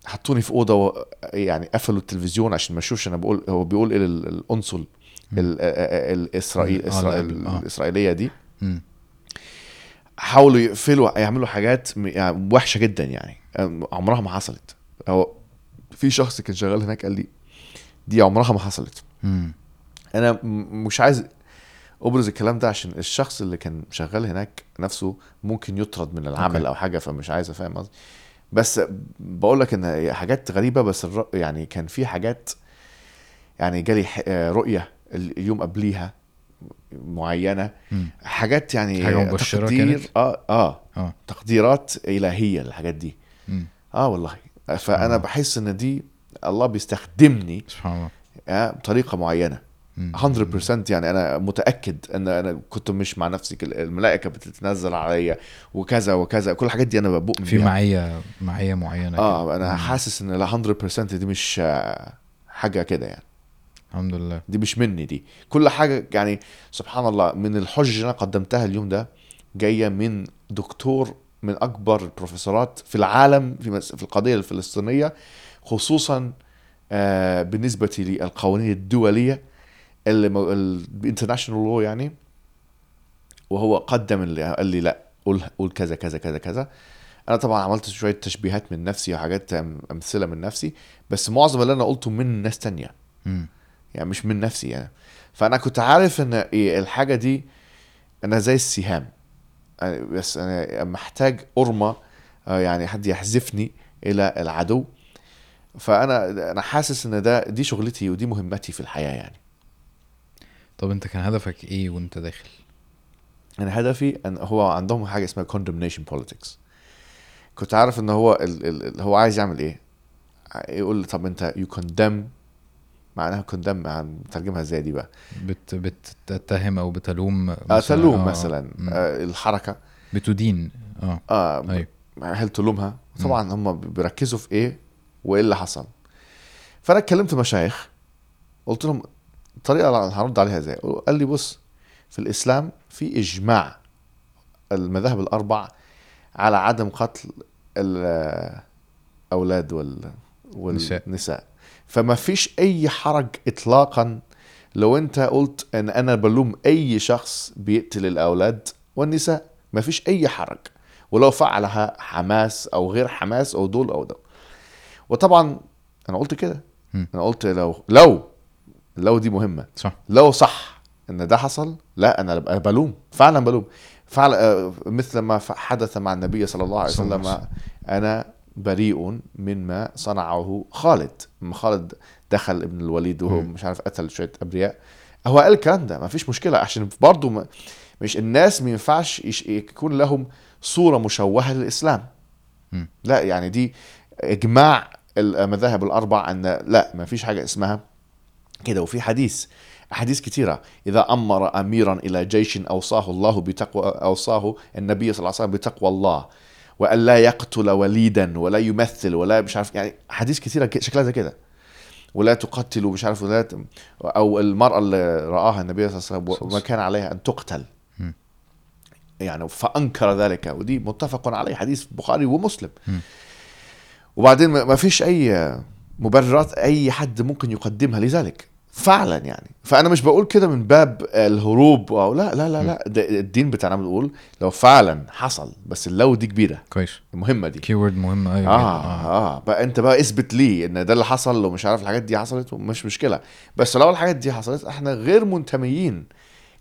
B: حطوني في أوضة و- يعني قفلوا التلفزيون عشان ما أشوفش أنا بقول هو بيقول إيه لل- القنصل ال- آه، آه، الاسرائيل
A: آه،
B: إسرائيل-
A: آه.
B: الإسرائيلية دي
A: مم.
B: حاولوا يقفلوا يعملوا حاجات يعني وحشة جدا يعني عمرها ما حصلت هو في شخص كان شغال هناك قال لي دي عمرها ما حصلت
A: مم.
B: أنا مش عايز أبرز الكلام ده عشان الشخص اللي كان شغال هناك نفسه ممكن يطرد من العمل
A: أوكي.
B: أو حاجة فمش عايز أفهم قصدي بس بقول لك إن حاجات غريبة بس. يعني كان في حاجات يعني جالي آه، رؤية اليوم قبليها معينة
A: مم.
B: حاجات يعني
A: حاجة مبشرة
B: تقدير
A: كانت؟
B: آه آه
A: آه
B: تقديرات إلهية للحاجات دي
A: مم.
B: آه والله فأنا
A: آه.
B: بحس إن دي الله بيستخدمني
A: سبحان الله
B: آه بطريقة
A: معينة.
B: 100% يعني أنا متأكد إن أنا كنت مش مع نفسي الملائكة بتتنزل عليا وكذا وكذا. كل الحاجات دي أنا بؤمن
A: في. معيه معية
B: معينة
A: آه.
B: أنا
A: مم.
B: حاسس إن لا 100% دي مش حاجة كده يعني.
A: الحمد لله.
B: دي مش مني دي. كل حاجة يعني سبحان الله من الحجج اللي أنا قدمتها اليوم ده جاية من دكتور من أكبر البروفيسورات في العالم في في القضية الفلسطينية خصوصا آه، بالنسبة للقوانين الدولية. الانترناشونال لو يعني وهو قدم اللي قال لي لا قول قول كذا كذا كذا كذا. أنا طبعا عملت شوية تشبيهات من نفسي وحاجات أمثلة من نفسي بس معظم اللي أنا قلته من ناس تانية. يعني مش من نفسي يعني. فأنا كنت عارف إن إيه الحاجة دي أنا زي السهام. بس أنا محتاج قرمة آه، يعني حد يحذفني إلى العدو. فأنا أنا حاسس إن ده دي شغلتي ودي مهمتي في الحياة يعني.
A: طب انت كان هدفك إيه وانت داخل؟
B: أنا هدفي ان هو عندهم حاجة اسمها condemnation politics. كنت عارف ان هو ال ال هو عايز يعمل إيه. يقول لي طب انت you condemn معناها عن ترجمها إزاي دي بقى؟
A: بت بتتهم أو بتلوم
B: آه تلوم
A: آه،
B: مثلا. آه الحركة.
A: بتدين. آه
B: آه
A: أيوه
B: هل تلومها؟ طبعا هم بيركزوا في إيه وايه اللي حصل. فأنا اتكلمت مشايخ قلت لهم الطريقة اللي هرد عليها إزاي قال لي بص في الإسلام في إجماع المذاهب الأربع على عدم قتل الأولاد وال
A: نساء.
B: والنساء فما فيش أي حرج اطلاقا لو أنت قلت إن أنا بلوم أي شخص بيقتل الأولاد والنساء ما فيش أي حرج ولو فعلها حماس أو غير حماس أو دول أو ده وطبعا أنا قلت كده. أنا قلت لو لو لو دي مهمة.
A: صح.
B: لو صح إن ده حصل لا أنا بلوم. فعلا بلوم. فعلا آه، مثل ما حدث مع النبي صلى الله عليه وسلم أنا بريء مما صنعه خالد. لما خالد دخل ابن الوليد وهو. مش عارف قتل شوية أبرياء. هو قال الكلام ده ما فيش مشكلة عشان برضه مش الناس ما ينفعش يكون لهم صورة مشوهة
A: للإسلام.
B: لا يعني دي إجماع المذاهب الأربع ان لا ما فيش حاجة اسمها كده وفي حديث أحاديث كثيرة إذا أمر أميرا إلى جيش أوصاه الله بتقوى أوصاه النبي صلى الله عليه وسلم بتقوى الله وأن لا يقتل وليدا ولا يمثل ولا مش عارف يعني أحاديث كثيرة شكلها زي كده ولا تقتل مش عارف ولا. أو المرأة اللي رآها النبي صلى الله عليه وسلم وما كان عليها أن تقتل. يعني فأنكر ذلك ودي متفق عليه حديث بخاري ومسلم. وبعدين ما فيش أي مبررات أي حد ممكن يقدمها لذلك فعلا يعني. فأنا مش بقول كده من باب الهروب أو لا لا لا لا. ده الدين بتاعنا بيقول لو فعلا حصل بس اللو دي كبيرة.
A: كويس.
B: المهمة دي.
A: key word مهم أيوه.
B: آه
A: جداً.
B: آه. بقى أنت بقى اثبت لي إن ده اللي حصل لو مش عارف الحاجات دي حصلت مش مشكلة. بس لو الحاجات دي حصلت إحنا غير منتميين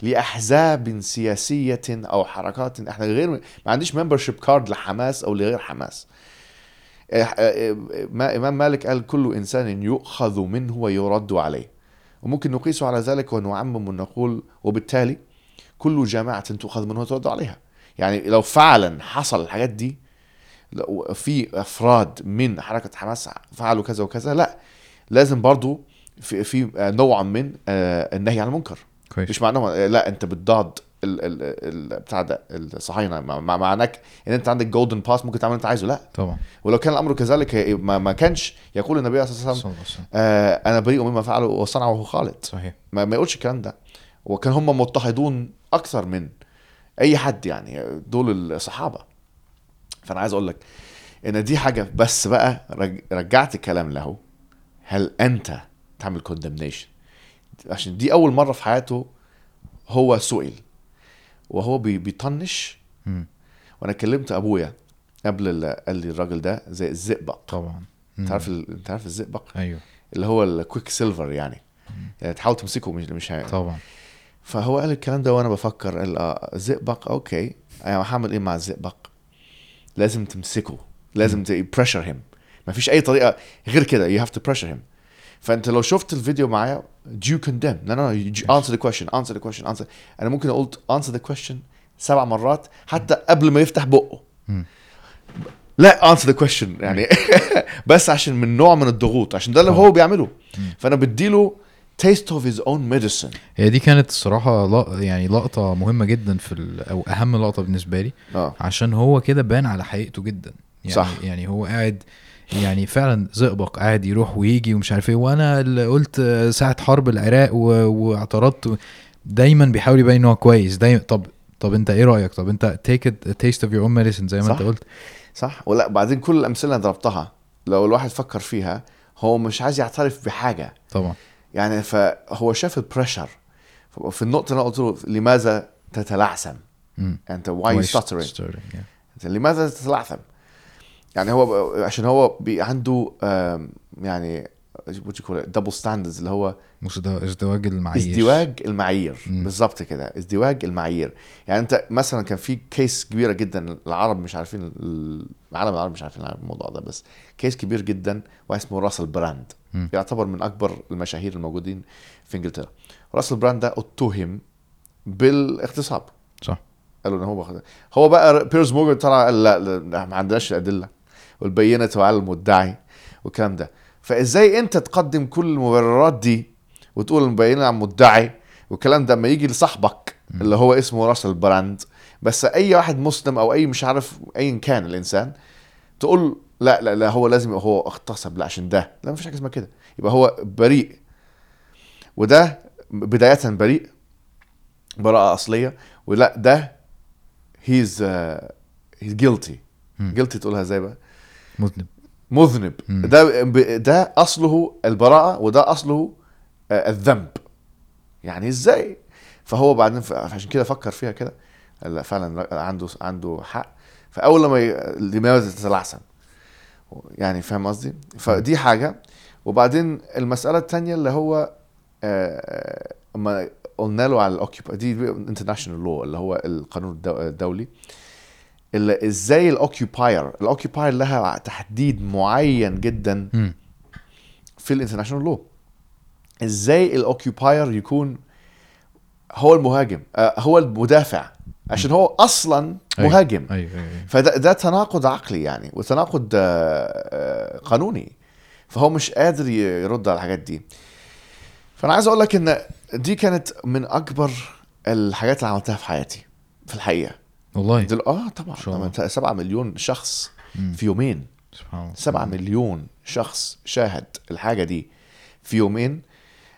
B: لأحزاب سياسية أو حركات. إحنا غير ما عنديش membership card لحماس أو لغير حماس. ما إمام مالك قال كل إنسان يؤخذ منه ويرد عليه. وممكن نقيس على ذلك ونعمم ونقول وبالتالي كل جماعة تؤخذ منه وترد عليها. يعني لو فعلا حصل الحاجات دي في أفراد من حركة حماس فعلوا كذا وكذا لا لازم برضو في في نوع من آه، النهي عن المنكر.
A: كويس.
B: مش معناه لا أنت بتضاد ال ال ال بتاع ده الصهاينه مع- مع- معناك إن أنت عندك golden pass ممكن تعمل أنت عايزه. لا.
A: طبعا.
B: ولو كان الأمر كذلك ما, ما كانش يقول النبي صلى الله عليه وسلم. آه أنا بريء مما فعله وصنعه خالد.
A: صحيح.
B: ما, ما يقولش الكلام ده. وكان هم مضطهدون أكثر من أي حد يعني دول الصحابة. فأنا عايز أقول لك إن دي حاجة. بس بقى رج- رجعت الكلام له. هل أنت تعمل condemnation عشان دي أول مرة في حياته هو سئل. وهو بي- بيطنش.
A: مم.
B: وأنا كلمت أبويا قبل ال- قال لي الراجل ده زي الزئبق.
A: طبعا.
B: انت
A: مم.
B: عارف انت عارف الزئبق؟
A: أيوه.
B: اللي هو ال quicksilver يعني. يعني تحاول تمسكه مش مش هي-
A: طبعا.
B: فهو قال الكلام ده وأنا بفكر قال آه زئبق okay. أنا هعمل إيه مع الزئبق؟ لازم تمسكه. لازم ت pressure him ما فيش أي طريقة غير كده. you have to pressure him فأنت لو شفت الفيديو معايا do you condemn no no no you answer the question answer the question answer. أنا ممكن أقول answer the question سبع مرات حتى قبل ما يفتح بقه. لا answer the question يعني. <laughs> بس عشان من نوع من الضغوط عشان ده اللي هو بيعمله. فأنا بديله taste of his own medicine.
A: هي دي كانت الصراحة يعني لقطة مهمة جدا في ال... أو أهم لقطة بالنسبة لي.
B: آه.
A: عشان هو كده بان على حقيقته جدا. يعني
B: صح.
A: يعني هو قاعد يعني فعلا زئبق قاعد يروح ويجي ومش عارف إيه. وأنا اللي قلت ساعة حرب العراق. واعترضت دايما بيحاول يبين إن هو كويس. دايما طب طب أنت إيه رأيك؟ طب أنت take taste of your own medicine زي ما
B: صح.
A: انت قلت.
B: صح. ولا بعدين كل الأمثلة اللي ضربتها لو الواحد فكر فيها هو مش عايز يعترف بحاجة.
A: طبعا.
B: يعني فهو شاف ال pressure في النقطة اللي أنا قلت له لماذا تتلعثم. أنت why you
A: Why
B: stuttering
A: stuttering, yeah.
B: لماذا تتلعثم؟ يعني هو عشان هو بي عنده يعني double standards اللي هو
A: مش ده ازدواج المعايير.
B: ازدواج المعايير. بالظبط كده ازدواج المعايير. يعني انت مثلا كان في case كبيرة جدا العرب مش عارفين العالم العربي مش عارفين الموضوع ده بس case كبير جدا واحد اسمه راسل براند
A: مم.
B: يعتبر من أكبر المشاهير الموجودين في إنجلترا. راسل براند ده اتهم بالاغتصاب.
A: صح.
B: قالوا إن هو هو بقى بيرز مورجان طلع قال لا, لا ما عندناش الادله والبينة على المدعي والكلام ده. فإزاي أنت تقدم كل المبررات دي وتقول البينة على المدعي والكلام ده اما يجي لصاحبك اللي هو اسمه راسل براند بس أي واحد مسلم أو أي مش عارف ايا كان الإنسان تقول لا لا لا هو لازم يبقى هو اغتصب لا عشان ده. لا مفيش حاجة اسمها كده. يبقى هو بريء. وده بداية بريء براءة أصلية. ولا ده هيز هيز جيلتي. جيلتي تقولها إزاي بقى؟
A: مذنب.
B: مذنب.
A: مم.
B: ده ده أصله البراءة وده أصله آه، الذنب. يعني إزاي؟ فهو بعدين ف- عشان كده فكر فيها كده. لا فعلا عنده عنده حق. فأول لما ي- لماذا تتلعثم؟ يعني فاهم قصدي؟ فدي حاجة. وبعدين المسألة الثانية اللي هو آه، اما قلنا له على ال occupier دي international law اللي هو القانون الدو- الدولي. إزاي ال occupier ال occupier لها تحديد معين جدا. في ال international law إزاي ال occupier يكون هو المهاجم آه، هو المدافع عشان هو
A: أصلا.
B: مهاجم. فده ده تناقض عقلي يعني وتناقض آه، آه، قانوني فهو مش قادر يرد على الحاجات دي فأنا عايز أقول لك إن دي كانت من أكبر الحاجات اللي عملتها في حياتي في الحقيقة
A: والله.
B: دل... آه طبعا.
A: شاء الله.
B: طبعا 7 مليون شخص
A: مم.
B: في يومين.
A: سبحان الله.
B: 7 مليون شخص شاهد الحاجة دي في يومين.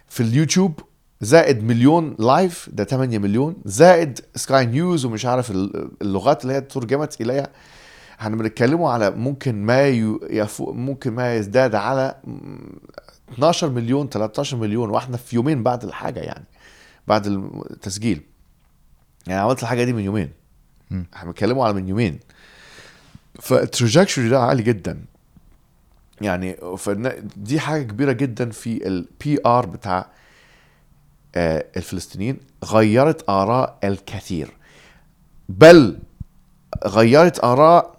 B: في اليوتيوب زائد مليون live ده 8 مليون. زائد سكاي نيوز ومش عارف ال- اللغات اللي هي ترجمت إليها. إحنا بنتكلموا على ممكن ما ي- يفوق ممكن ما يزداد على م- 12 مليون 13 مليون. وإحنا في يومين بعد الحاجة يعني بعد التسجيل. يعني عملت الحاجة دي من يومين. إحنا بنتكلموا على من يومين. فال trajectory ده عالي جدا. يعني دي حاجة كبيرة جدا في ال PR بتاع آه، الفلسطينيين. غيرت آراء الكثير. بل غيرت آراء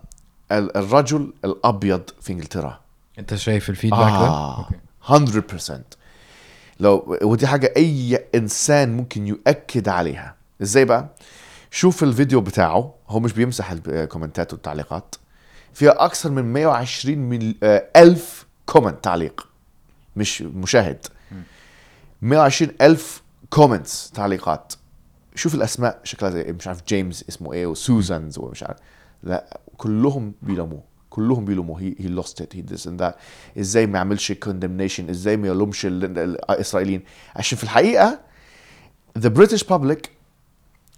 B: ال- الرجل الأبيض في إنجلترا.
A: انت شايف ال feedback ده؟
B: آه.
A: okay.
B: 100% لو ودي حاجة أي إنسان ممكن يؤكد عليها. إزاي بقى؟ شوف الفيديو بتاعه هو مش بيمسح ال comment ات والتعليقات. فيها أكثر من 120 مل... آه، ألف comment تعليق. مش مشاهد. 120 ألف comments تعليقات. شوف الأسماء شكلها زي مش عارف جيمس اسمه إيه وسوزانز ومش عارف. لا كلهم بيلوموه. كلهم بيلوموه. he he lost it he this and that إزاي ما يعملش condemnation إزاي ما يلومش ال- ال- الإسرائيليين؟ عشان في الحقيقة the British public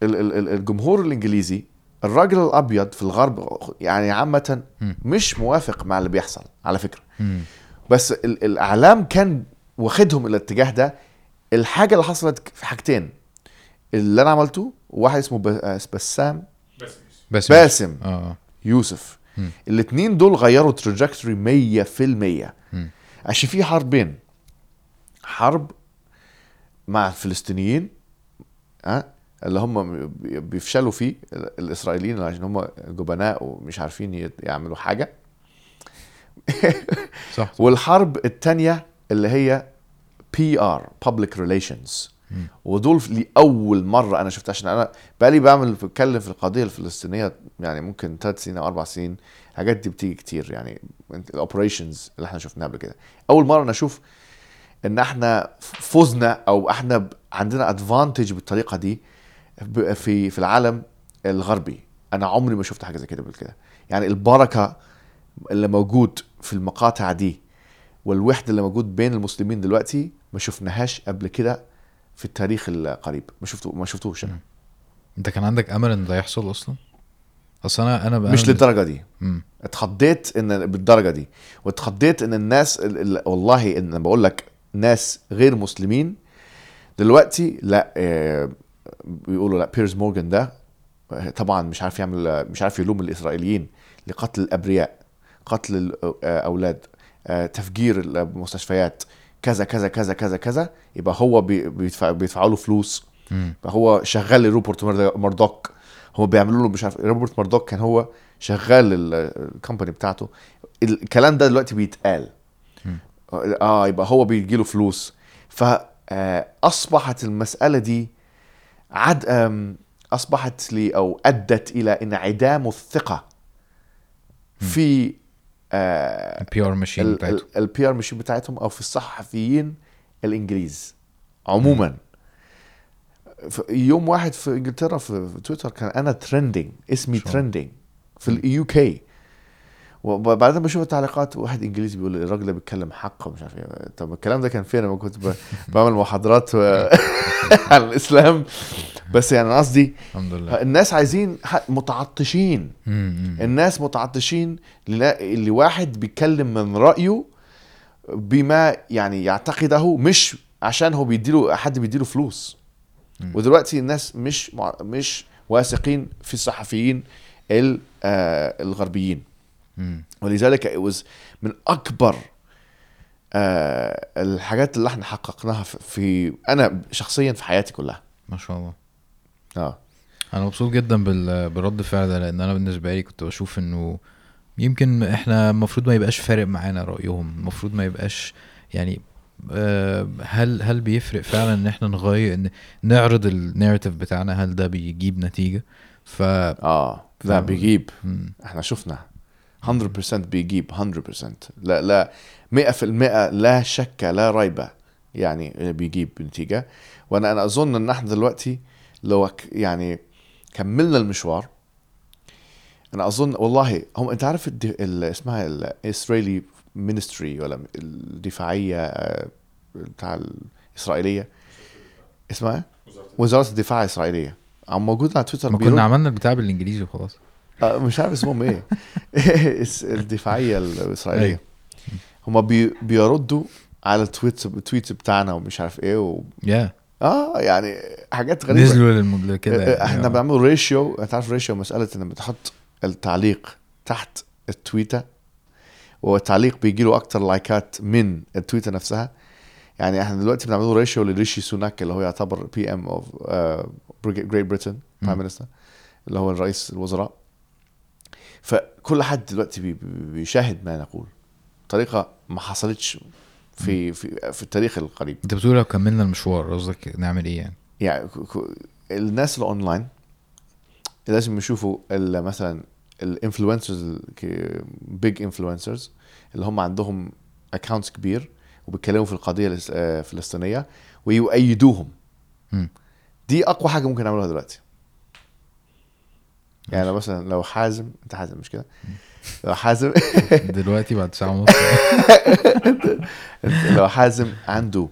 B: الجمهور الإنجليزي الراجل الأبيض في الغرب يعني
A: عامة.
B: مش موافق مع اللي بيحصل على
A: فكرة.
B: بس ال- الإعلام كان واخدهم الاتجاه ده. الحاجة اللي حصلت في حاجتين. اللي أنا عملته واحد اسمه ب- بسام.
A: بس
B: باسم.
A: آه
B: يوسف.
A: مم.
B: الاثنين دول غيروا تراجكتوري 100%
A: مم.
B: عشان في حربين. حرب مع الفلسطينيين ها اللي هم بي- بيفشلوا فيه ال- الإسرائيليين عشان هم جبناء ومش عارفين يعملوا حاجة. <laughs>
A: صح.
B: والحرب الثانية اللي هي PR public
A: relations.
B: ودول لأول مرة أنا شفتها عشان أنا بقالي بعمل بتكلم في القضية الفلسطينية يعني ممكن ثلاث سنين أو أربع سنين. الحاجات دي بتيجي كتير يعني ال operations اللي إحنا شفناها قبل كده. أول مرة أنا أشوف إن إحنا فزنا أو إحنا عندنا advantage بالطريقة دي في في العالم الغربي. أنا عمري ما شفت حاجة زي كده قبل كده. يعني البركة اللي موجود في المقاطع دي والوحدة اللي موجود بين المسلمين دلوقتي ما شفناهاش قبل كده في التاريخ القريب. ما شفتو ما شفتوش أنا.
A: أنت كان عندك أمل إن ده يحصل أصلا؟ أصل أنا أنا
B: مش للدرجة دي.
A: مم.
B: اتخضيت إن بالدرجة دي. واتخضيت إن الناس ال- ال- والله إن بقول لك ناس غير مسلمين دلوقتي لا آه، بيقولوا لا بيرز مورجان ده طبعا مش عارف يعمل مش عارف يلوم الإسرائيليين لقتل الأبرياء قتل الاولاد آه، تفجير المستشفيات كذا كذا كذا كذا كذا. يبقى هو بي- بيدفع بيدفعوا له فلوس.
A: مم.
B: فهو شغال لروبرت مرد- مردوك. هو بيعملوا له مش عارف روبرت مردوك كان هو شغال ال- ال company بتاعته. الكلام ده دلوقتي بيتقال. آه يبقى هو بيجي له فلوس فاصبحت المسألة دي عد أصبحت لي أو أدت إلى انعدام الثقة في آه
A: ال PR machine بتاعته.
B: ال PR machine بتاعتهم أو في الصحفيين الإنجليز عموما. يوم واحد في إنجلترا في تويتر كان أنا trending اسمي. trending في ال UK وبعدين بشوف التعليقات واحد إنجليزي بيقول الراجل ده بيتكلم حق ومش عارف إيه طب الكلام ده كان فين لما كنت <laughs> بعمل محاضرات و- <laughs> عن الإسلام بس يعني أنا قصدي
A: الحمد لله
B: الناس عايزين متعطشين. الناس متعطشين للا- اللي واحد بيتكلم من رأيه بما يعني يعتقده مش عشان هو بيديله حد بيديله فلوس. ودلوقتي الناس مش مش واثقين في الصحفيين ال- آه، الغربيين. ولذلك it was من أكبر آه، الحاجات اللي إحنا حققناها في- أنا شخصيا في حياتي كلها.
A: ما شاء الله.
B: آه.
A: أنا مبسوط جدا بال... بالرد فعل ده لأن أنا بالنسبة لي كنت بشوف إنه يمكن إحنا المفروض ما يبقاش فارق معانا رأيهم المفروض ما يبقاش يعني آه، هل هل بيفرق فعلا إن إحنا نغير إن نعرض الناريتيف بتاعنا؟ هل ده بيجيب نتيجة؟ ف
B: آه لا. بيجيب.
A: مم.
B: إحنا شفنا. 100% بيجيب 100% لا لا 100% لا شك لا ريب يعني بيجيب نتيجة. وأنا أنا أظن إن إحنا دلوقتي لو ك- يعني كملنا المشوار أنا أظن والله هم أنت عارف ال- اسمها الاسرائيلي مينستري ولا الدفاعية آه، بتاع الإسرائيلية؟ اسمها إيه؟ وزارة الدفاع. الإسرائيلية. عم موجود على تويتر
A: ما كنا عملنا البتاع بالإنجليزي وخلاص.
B: مش عارف اسمهم إيه <laughs> الدفاعية الإسرائيلية
A: أيوة.
B: هما بي بيردوا على ال tweet ال tweet بتاعنا ومش عارف إيه و...
A: يا
B: آه يعني حاجات غريبة
A: نزلوا. كده
B: آه،
A: يعني.
B: إحنا
A: آه.
B: بنعمل ratio انت عارف ratio مسألة انك بتحط التعليق تحت ال tweet ة والتعليق بيجي له أكتر like ات من ال tweet ة نفسها يعني إحنا دلوقتي بنعمل ratio لريشي سوناك اللي هو يعتبر PM of Great Britain prime minister اللي هو رئيس الوزراء فكل حد دلوقتي بي- بي- بيشاهد ما نقول. طريقة ما حصلتش في في في التاريخ القريب.
A: انت بتقول لو كملنا المشوار قصدك نعمل إيه يعني؟
B: يعني الناس الاونلاين لازم يشوفوا مثلا ال influencers big influencers اللي هم عندهم accounts كبير وبيتكلموا في القضية الإس- آه، الفلسطينيه ويؤيدوهم.
A: مم.
B: دي أقوى حاجة ممكن نعملها دلوقتي. يعني لو مثلا لو حازم أنت حازم مش كده؟ لو حازم <laughs>
A: دلوقتي بعد ساعة ونص. <laughs>
B: لو حازم عنده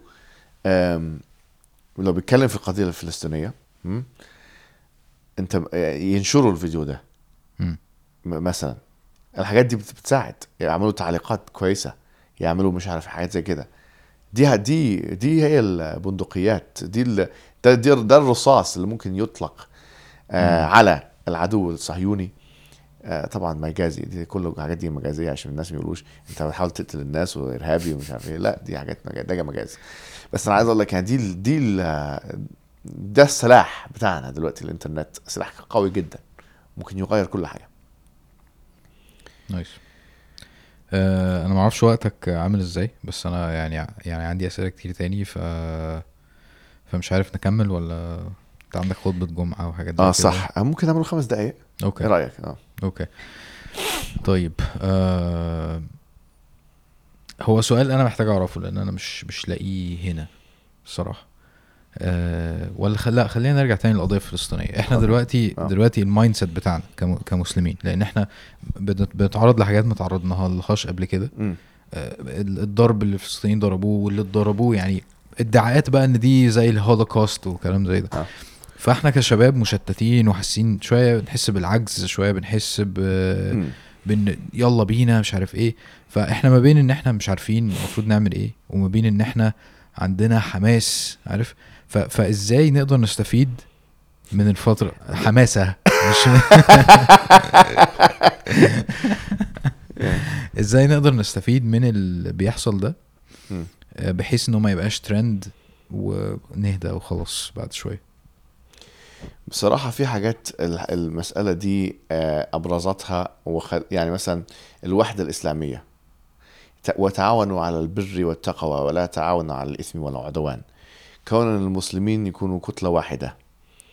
B: لو بيتكلم في القضية الفلسطينية? أنت ينشروا الفيديو ده. مثلا. الحاجات دي بت- بتساعد. يعملوا تعليقات كويسة. يعملوا مش عارف حاجات زي كده. دي دي دي هي البندقيات. دي ال- ده, ده الرصاص اللي ممكن يطلق آه على العدو الصهيوني. آه طبعا مجازي دي كل الحاجات دي مجازية عشان الناس ما يقولوش أنت بتحاول تقتل الناس وإرهابي ومش عارف إيه. لا دي حاجات مجاز ده مجاز بس أنا عايز أقول لك يعني دي دي ده السلاح بتاعنا دلوقتي الإنترنت. سلاح قوي جدا. ممكن يغير كل حاجة.
A: nice. آه أنا ما أعرفش وقتك عامل إزاي بس أنا يعني يعني عندي أسئلة كتير تاني ف فمش عارف نكمل ولا انت عندك خطبة جمعة وحاجات
B: آه
A: كده؟
B: صح ممكن نعمل خمس دقائق إيه
A: okay
B: رأيك آه
A: okay طيب آه هو سؤال أنا محتاج أعرفه لأن أنا مش مش لاقيه هنا الصراحة آه ولا خل... لا خلينا نرجع تاني للقضيه الفلسطينيه إحنا
B: آه.
A: دلوقتي
B: آه.
A: دلوقتي ال mindset بتاعنا كم... كمسلمين لأن إحنا بنت- بنتعرض لحاجات ما تعرضناها لهاش قبل كده. آه، الضرب اللي الفلسطينيين ضربوه واللي اتضربوه يعني ادعاءات بقى إن دي زي الهولوكوست وكلام زي ده
B: آه.
A: فاحنا كشباب مشتتين وحاسين شوية بنحس بالعجز شوية بنحس ب. بن يلا بينا مش عارف إيه. فاحنا ما بين ان إحنا مش عارفين المفروض نعمل إيه وما بين ان إحنا عندنا حماس عارف؟ ف... فازاي نقدر نستفيد من الفترة؟ حماسة مش <laughs> إزاي نقدر نستفيد من اللي بيحصل ده. آه، بحيث انه ما يبقاش ترند ونهدى وخلاص بعد شوية.
B: بصراحة في حاجات ال- المسألة دي آه، أبرزتها وخ... يعني مثلا الوحدة الإسلامية وتعاونوا على البر والتقوى ولا تعاونوا على الإثم والعدوان كون المسلمين يكونوا كتلة واحدة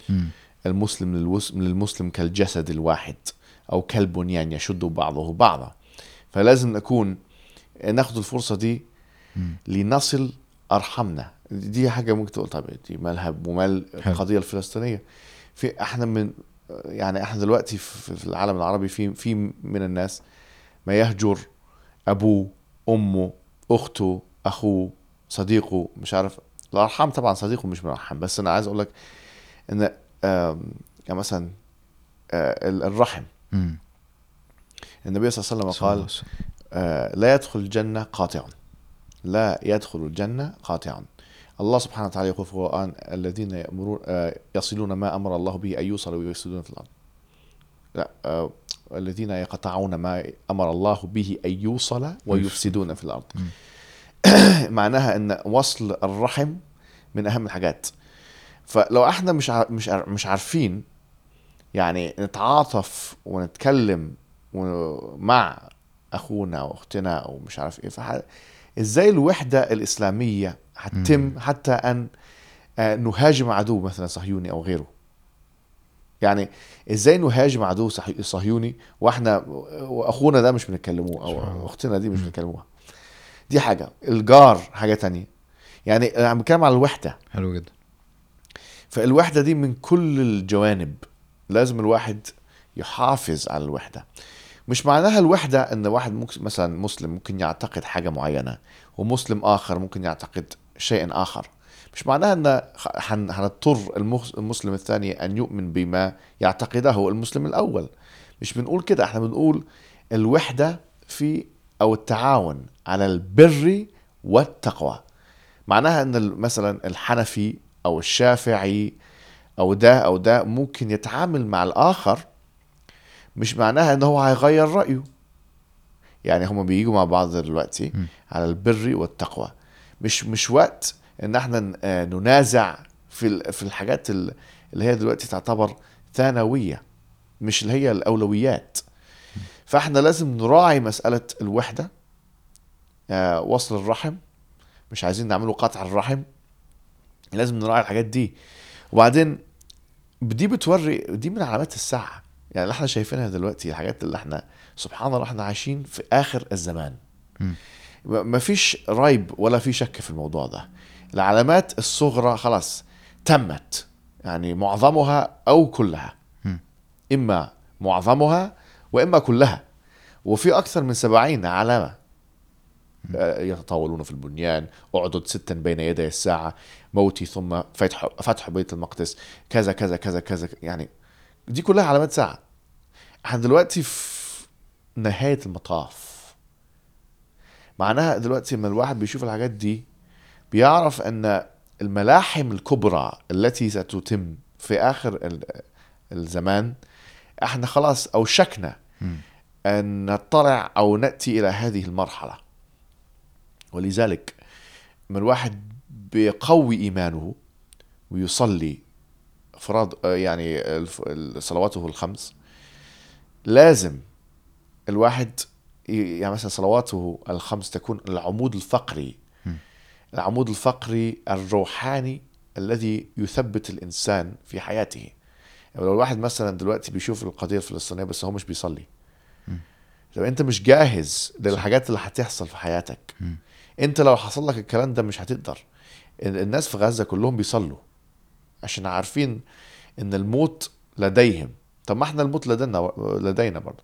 A: مم.
B: المسلم للوس- للمسلم كالجسد الواحد أو كالبنيان يشد بعضه بعضا فلازم نكون ناخد الفرصة دي
A: مم.
B: لنصل أرحمنا دي حاجة ممكن تقول طب دي مالها ومال
A: حلو.
B: القضية الفلسطينية في إحنا من يعني إحنا دلوقتي في العالم العربي في في من الناس ما يهجر أبوه أمه أخته أخوه صديقه مش عارف الارحام طبعا صديقه مش من الارحام بس أنا عايز أقول لك إن يعني مثلا آه، ال- الرحم. النبي صلى الله عليه وسلم قال. آه، لا يدخل الجنة قاطع لا يدخل الجنة قاطع الله سبحانه وتعالى يقول في القرآن الذين يأمرون آه، يصلون ما أمر الله به أن يوصل ويفسدون في الأرض. لا آه، الذين يقطعون ما أمر الله به أن يوصل ويفسدون في الأرض. <coughs> معناها أن وصل الرحم من أهم الحاجات. فلو إحنا مش مش مش عارفين يعني نتعاطف ونتكلم مع أخونا وأختنا أو مش عارف إيه فح... إزاي الوحدة الإسلامية هتتم حتى أن آه، نهاجم عدو مثلا صهيوني أو غيره؟ يعني إزاي نهاجم عدو صهي- صهيوني وإحنا وأخونا ده مش بنتكلموه
A: أو.
B: أختنا دي مش بنتكلموها. دي حاجة. الجار حاجة تانية. يعني أنا عم بتكلم على الوحدة.
A: حلو جدا.
B: فالوحدة دي من كل الجوانب. لازم الواحد يحافظ على الوحدة. مش معناها الوحدة إن واحد ممكن مثلا مسلم ممكن يعتقد حاجة معينة ومسلم آخر ممكن يعتقد شيء آخر. مش معناها إن هنضطر المس- المسلم الثاني أن يؤمن بما يعتقده المسلم الأول. مش بنقول كده إحنا بنقول الوحدة في أو التعاون على البر والتقوى. معناها إن مثلا الحنفي أو الشافعي أو ده أو ده ممكن يتعامل مع الآخر مش معناها إن هو هيغير رأيه. يعني هما بيجوا مع بعض دلوقتي
A: م.
B: على البر والتقوى. مش مش وقت إن إحنا آه، ننازع في في الحاجات ال- اللي هي دلوقتي تعتبر ثانوية مش اللي هي الأولويات. فإحنا لازم نراعي مسألة الوحدة آه، وصل الرحم. مش عايزين نعمله قطع الرحم. لازم نراعي الحاجات دي. وبعدين دي بتوري دي من علامات الساعة. يعني اللي إحنا شايفينها دلوقتي الحاجات اللي إحنا سبحان الله إحنا عايشين في آخر الزمان. ما فيش ريب ولا في شك في الموضوع ده. العلامات الصغرى خلاص تمت. يعني معظمها أو كلها.
A: مم.
B: إما معظمها وإما كلها. وفي أكثر من سبعين علامة آه، يتطاولون في البنيان. اعدد ستا بين يدي الساعة موتي ثم فتح فتح بيت المقدس. كذا كذا كذا كذا يعني دي كلها علامات ساعة. إحنا دلوقتي في نهاية المطاف. معناها دلوقتي لما الواحد بيشوف الحاجات دي بيعرف ان الملاحم الكبرى التي ستتم في آخر ال- الزمان إحنا خلاص
A: أوشكنا.
B: أن نطلع أو نأتي إلى هذه المرحلة. ولذلك من الواحد بيقوي إيمانه ويصلي فرض آه، يعني صلواته الخمس لازم الواحد يعني مثلا صلواته الخمس تكون العمود الفقري. العمود الفقري الروحاني الذي يثبت الإنسان في حياته. يعني لو الواحد مثلا دلوقتي بيشوف القضية الفلسطينية بس هو مش بيصلي. طب أنت مش جاهز للحاجات اللي هتحصل في حياتك. أنت لو حصل لك الكلام ده مش هتقدر. ال- الناس في غزة كلهم بيصلوا. عشان عارفين إن الموت لديهم. طب ما إحنا الموت لدينا لدينا برضه.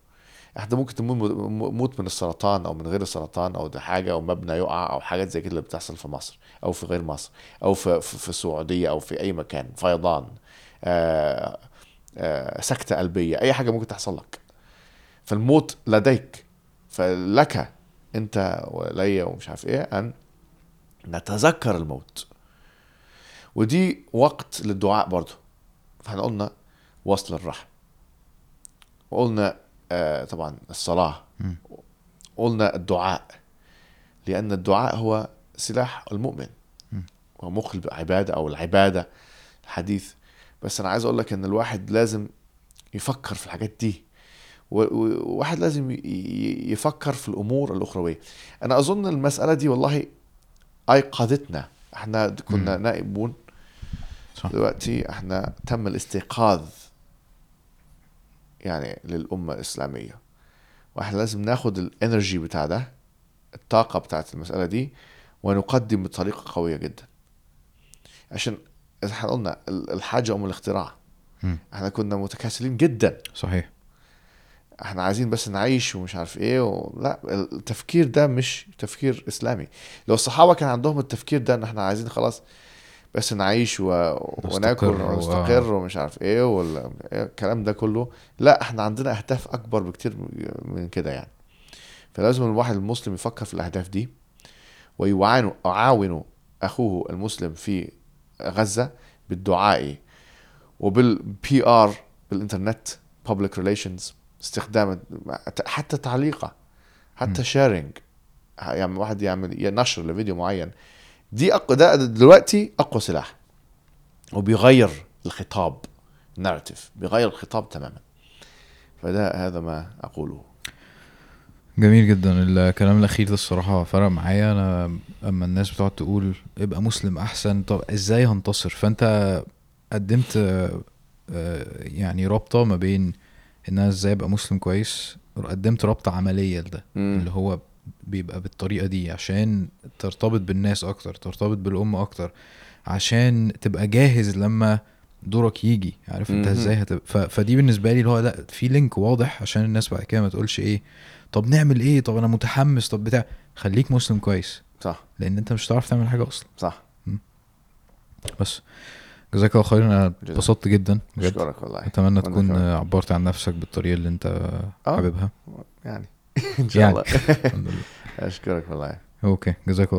B: إحنا ممكن تموت موت من السرطان أو من غير السرطان أو ده حاجة أو مبنى يقع أو حاجات زي كده اللي بتحصل في مصر أو في غير مصر أو في في, السعودية أو في أي مكان. فيضان آه آه سكتة قلبية أي حاجة ممكن تحصل لك. فالموت لديك. فلك أنت ولي ومش عارف إيه أن نتذكر الموت. ودي وقت للدعاء برضه. فاحنا قلنا وصل الرحم. وقلنا آه طبعا الصلاة. قلنا الدعاء. لأن الدعاء هو سلاح المؤمن. مخ العبادة أو العبادة الحديث. بس أنا عايز أقول لك إن الواحد لازم يفكر في الحاجات دي. وواحد لازم يفكر في الأمور الأخروية. أنا أظن المسألة دي والله أيقظتنا. إحنا كنا. نائبون.
A: صح.
B: دلوقتي إحنا تم الاستيقاظ يعني للأمة الإسلامية. وإحنا لازم ناخد الانرجي بتاع ده الطاقة بتاعت المسألة دي ونقدم بطريقة قوية جدا. عشان إحنا قلنا ال- الحاجة أم الاختراع.
A: مم.
B: إحنا كنا متكاسلين جدا.
A: صحيح.
B: إحنا عايزين بس نعيش ومش عارف إيه و... لا التفكير ده مش تفكير إسلامي. لو الصحابة كان عندهم التفكير ده إن إحنا عايزين خلاص بس نعيش و... وناكل
A: نستقر و-
B: ونستقر ومش عارف إيه ولا إيه الكلام ده كله. لا إحنا عندنا أهداف أكبر بكتير من كده يعني. فلازم الواحد المسلم يفكر في الأهداف دي ويعاون يعاون أخوه المسلم في غزة بالدعاء وبال PR بالإنترنت public relations استخدام حتى تعليقة حتى sharing يعني واحد يعمل نشر لفيديو معين دي أقوى ده دلوقتي أقوى سلاح. وبيغير الخطاب narrative بيغير الخطاب تماما. فده هذا ما أقوله.
A: جميل جدا. الكلام الأخير ده الصراحة فرق معايا. أنا أما الناس بتقعد تقول ابقى مسلم أحسن طب إزاي هنتصر؟ فأنت قدمت آه، آه، يعني رابطة ما بين إن أنا إزاي أبقى مسلم كويس قدمت رابطة عملية لده اللي هو بيبقى بالطريقة دي عشان ترتبط بالناس أكتر ترتبط بالأم أكتر عشان تبقى جاهز لما دورك يجي عارف
B: أنت.
A: إزاي هتبقى ف... فدي بالنسبة لي اللي هو لأ في لينك واضح عشان الناس بعد كده ما تقولش إيه طب نعمل إيه؟ طب أنا متحمس طب بتاع. خليك مسلم كويس.
B: صح.
A: لأن أنت مش هتعرف تعمل حاجة أصلا.
B: صح.
A: بس. جزاك الله خير
B: أنا.
A: اتبسطت جدا بجد.
B: أشكرك والله. أتمنى
A: تكون. عبرت عن نفسك بالطريقة اللي أنت
B: آه.
A: حاببها.
B: يعني ان شاء
A: يعني.
B: الله
A: الحمد لله
B: اشكرك والله
A: أوكي جزاك